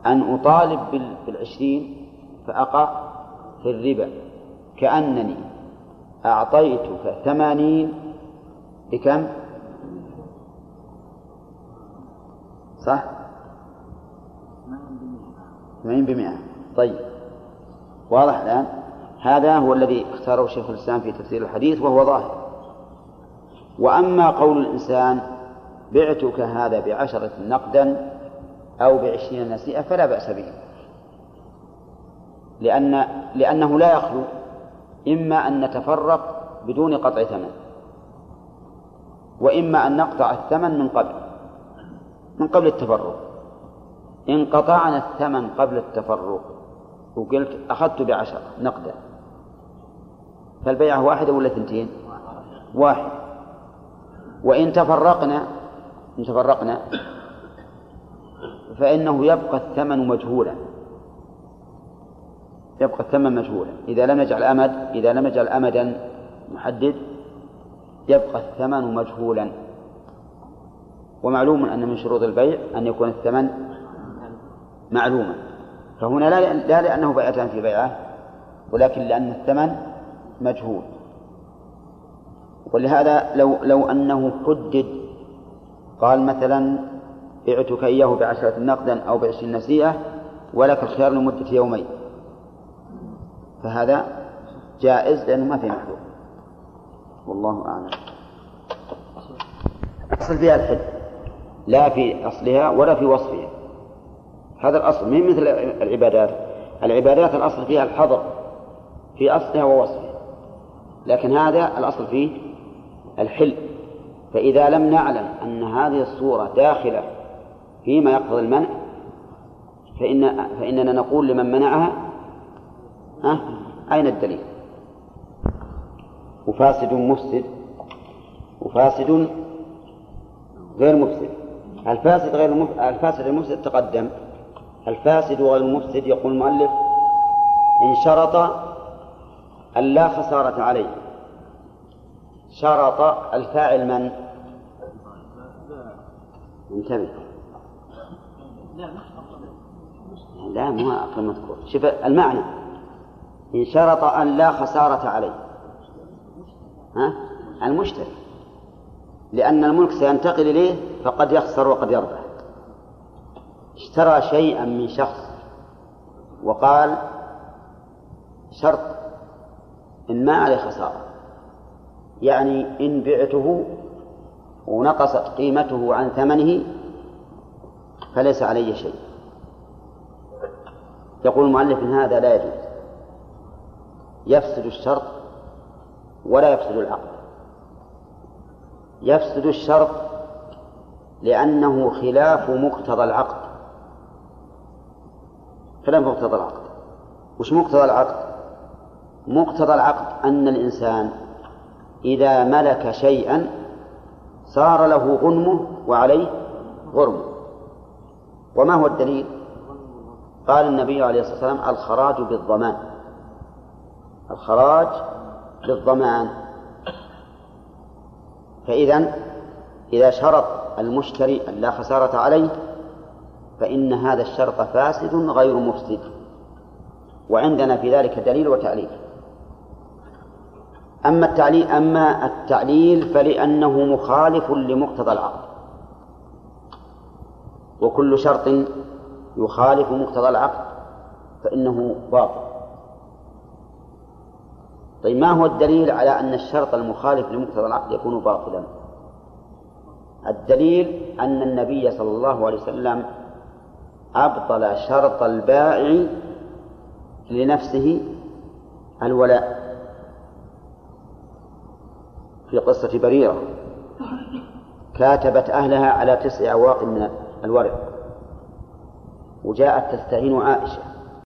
أن أطالب بالعشرين فأقع في الربا كأنني أعطيتك ثمانين بكم؟ صح؟ ثمانين بمئة. طيب. واضح الآن؟ هذا هو الذي اختاره شيخ الإسلام في تفسير الحديث وهو ظاهر. وأما قول الإنسان بعتك هذا بعشرة نقدا أو بعشرين نسيئة فلا بأس به. لأن لأنه لا يخلو إما أن نتفرق بدون قطع ثمن وإما أن نقطع الثمن من قبل من قبل التفرق. إن قطعنا الثمن قبل التفرق. وقلت أخذت بعشرة نقدا. فالبيعة واحدة ولا ثنتين؟ واحد. وإن تفرقنا إن تفرقنا فإنه يبقى الثمن مجهولا. يبقى الثمن مجهولا. إذا لم نجعل أمد إذا لم نجعل أمدا محدد يبقى الثمن مجهولا. ومعلوم أن من شروط البيع أن يكون الثمن معلوما فهنا لا لا لأنه بيعتان في بيعة ولكن لأن الثمن مجهول. ولهذا لو لو أنه حدد قال مثلا بعتك إياه بعشرة نقدا أو بعشرين نسيئة ولك الخيار لمدة يومين. فهذا جائز لأنه ما في محذور. والله أعلم. أصل فيها الحد. لا في أصلها ولا في وصفها. هذا الأصل من مثل العبادات؟ العبادات الأصل فيها الحظر في أصلها ووصفها. لكن هذا الأصل فيه الحل. فإذا لم نعلم أن هذه الصورة داخلة فيما يقتضي المنع فإن فإننا نقول لمن منعها ها؟ أين الدليل؟ وفاسد مفسد وفاسد غير مفسد. الفاسد غير المفسد الفاسد المفسد تقدم. الفاسد غير المفسد يقول المؤلف إن شرط أن لا خسارة عليه. شرط الفاعل من؟ انتبه لا مو أقل مذكور. شوف المعنى. إن شرط أن لا خسارة عليه. ها؟ المشتري. لأن الملك سينتقل إليه فقد يخسر وقد يربح. اشترى شيئا من شخص وقال شرط إن ما عليه خسارة. يعني إن بعته ونقصت قيمته عن ثمنه فليس علي شيء. يقول المؤلف إن هذا لا يجوز. يفسد الشرط ولا يفسد العقد. يفسد الشرط لأنه خلاف مقتضى العقد. خلاف مقتضى العقد وش مقتضى العقد؟ مقتضى العقد أن الإنسان إذا ملك شيئا صار له غنمه وعليه غرمه وما هو الدليل؟ قال النبي عليه الصلاة والسلام الخراج بالضمان الخراج بالضمان فإذا إذا شرط المشتري أن لا خسارة عليه فإن هذا الشرط فاسد غير مفسد. وعندنا في ذلك دليل وتعليل. أما التعليل أما التعليل فلأنه مخالف لمقتضى العقد. وكل شرط يخالف مقتضى العقد فإنه باطل. طيب ما هو الدليل على أن الشرط المخالف لمقتضى العقد يكون باطلا؟ الدليل أن النبي صلى الله عليه وسلم أبطل شرط البائع لنفسه الولاء. في قصة بريرة. كاتبت أهلها على تسع أواق من الورق. وجاءت تستعين عائشة.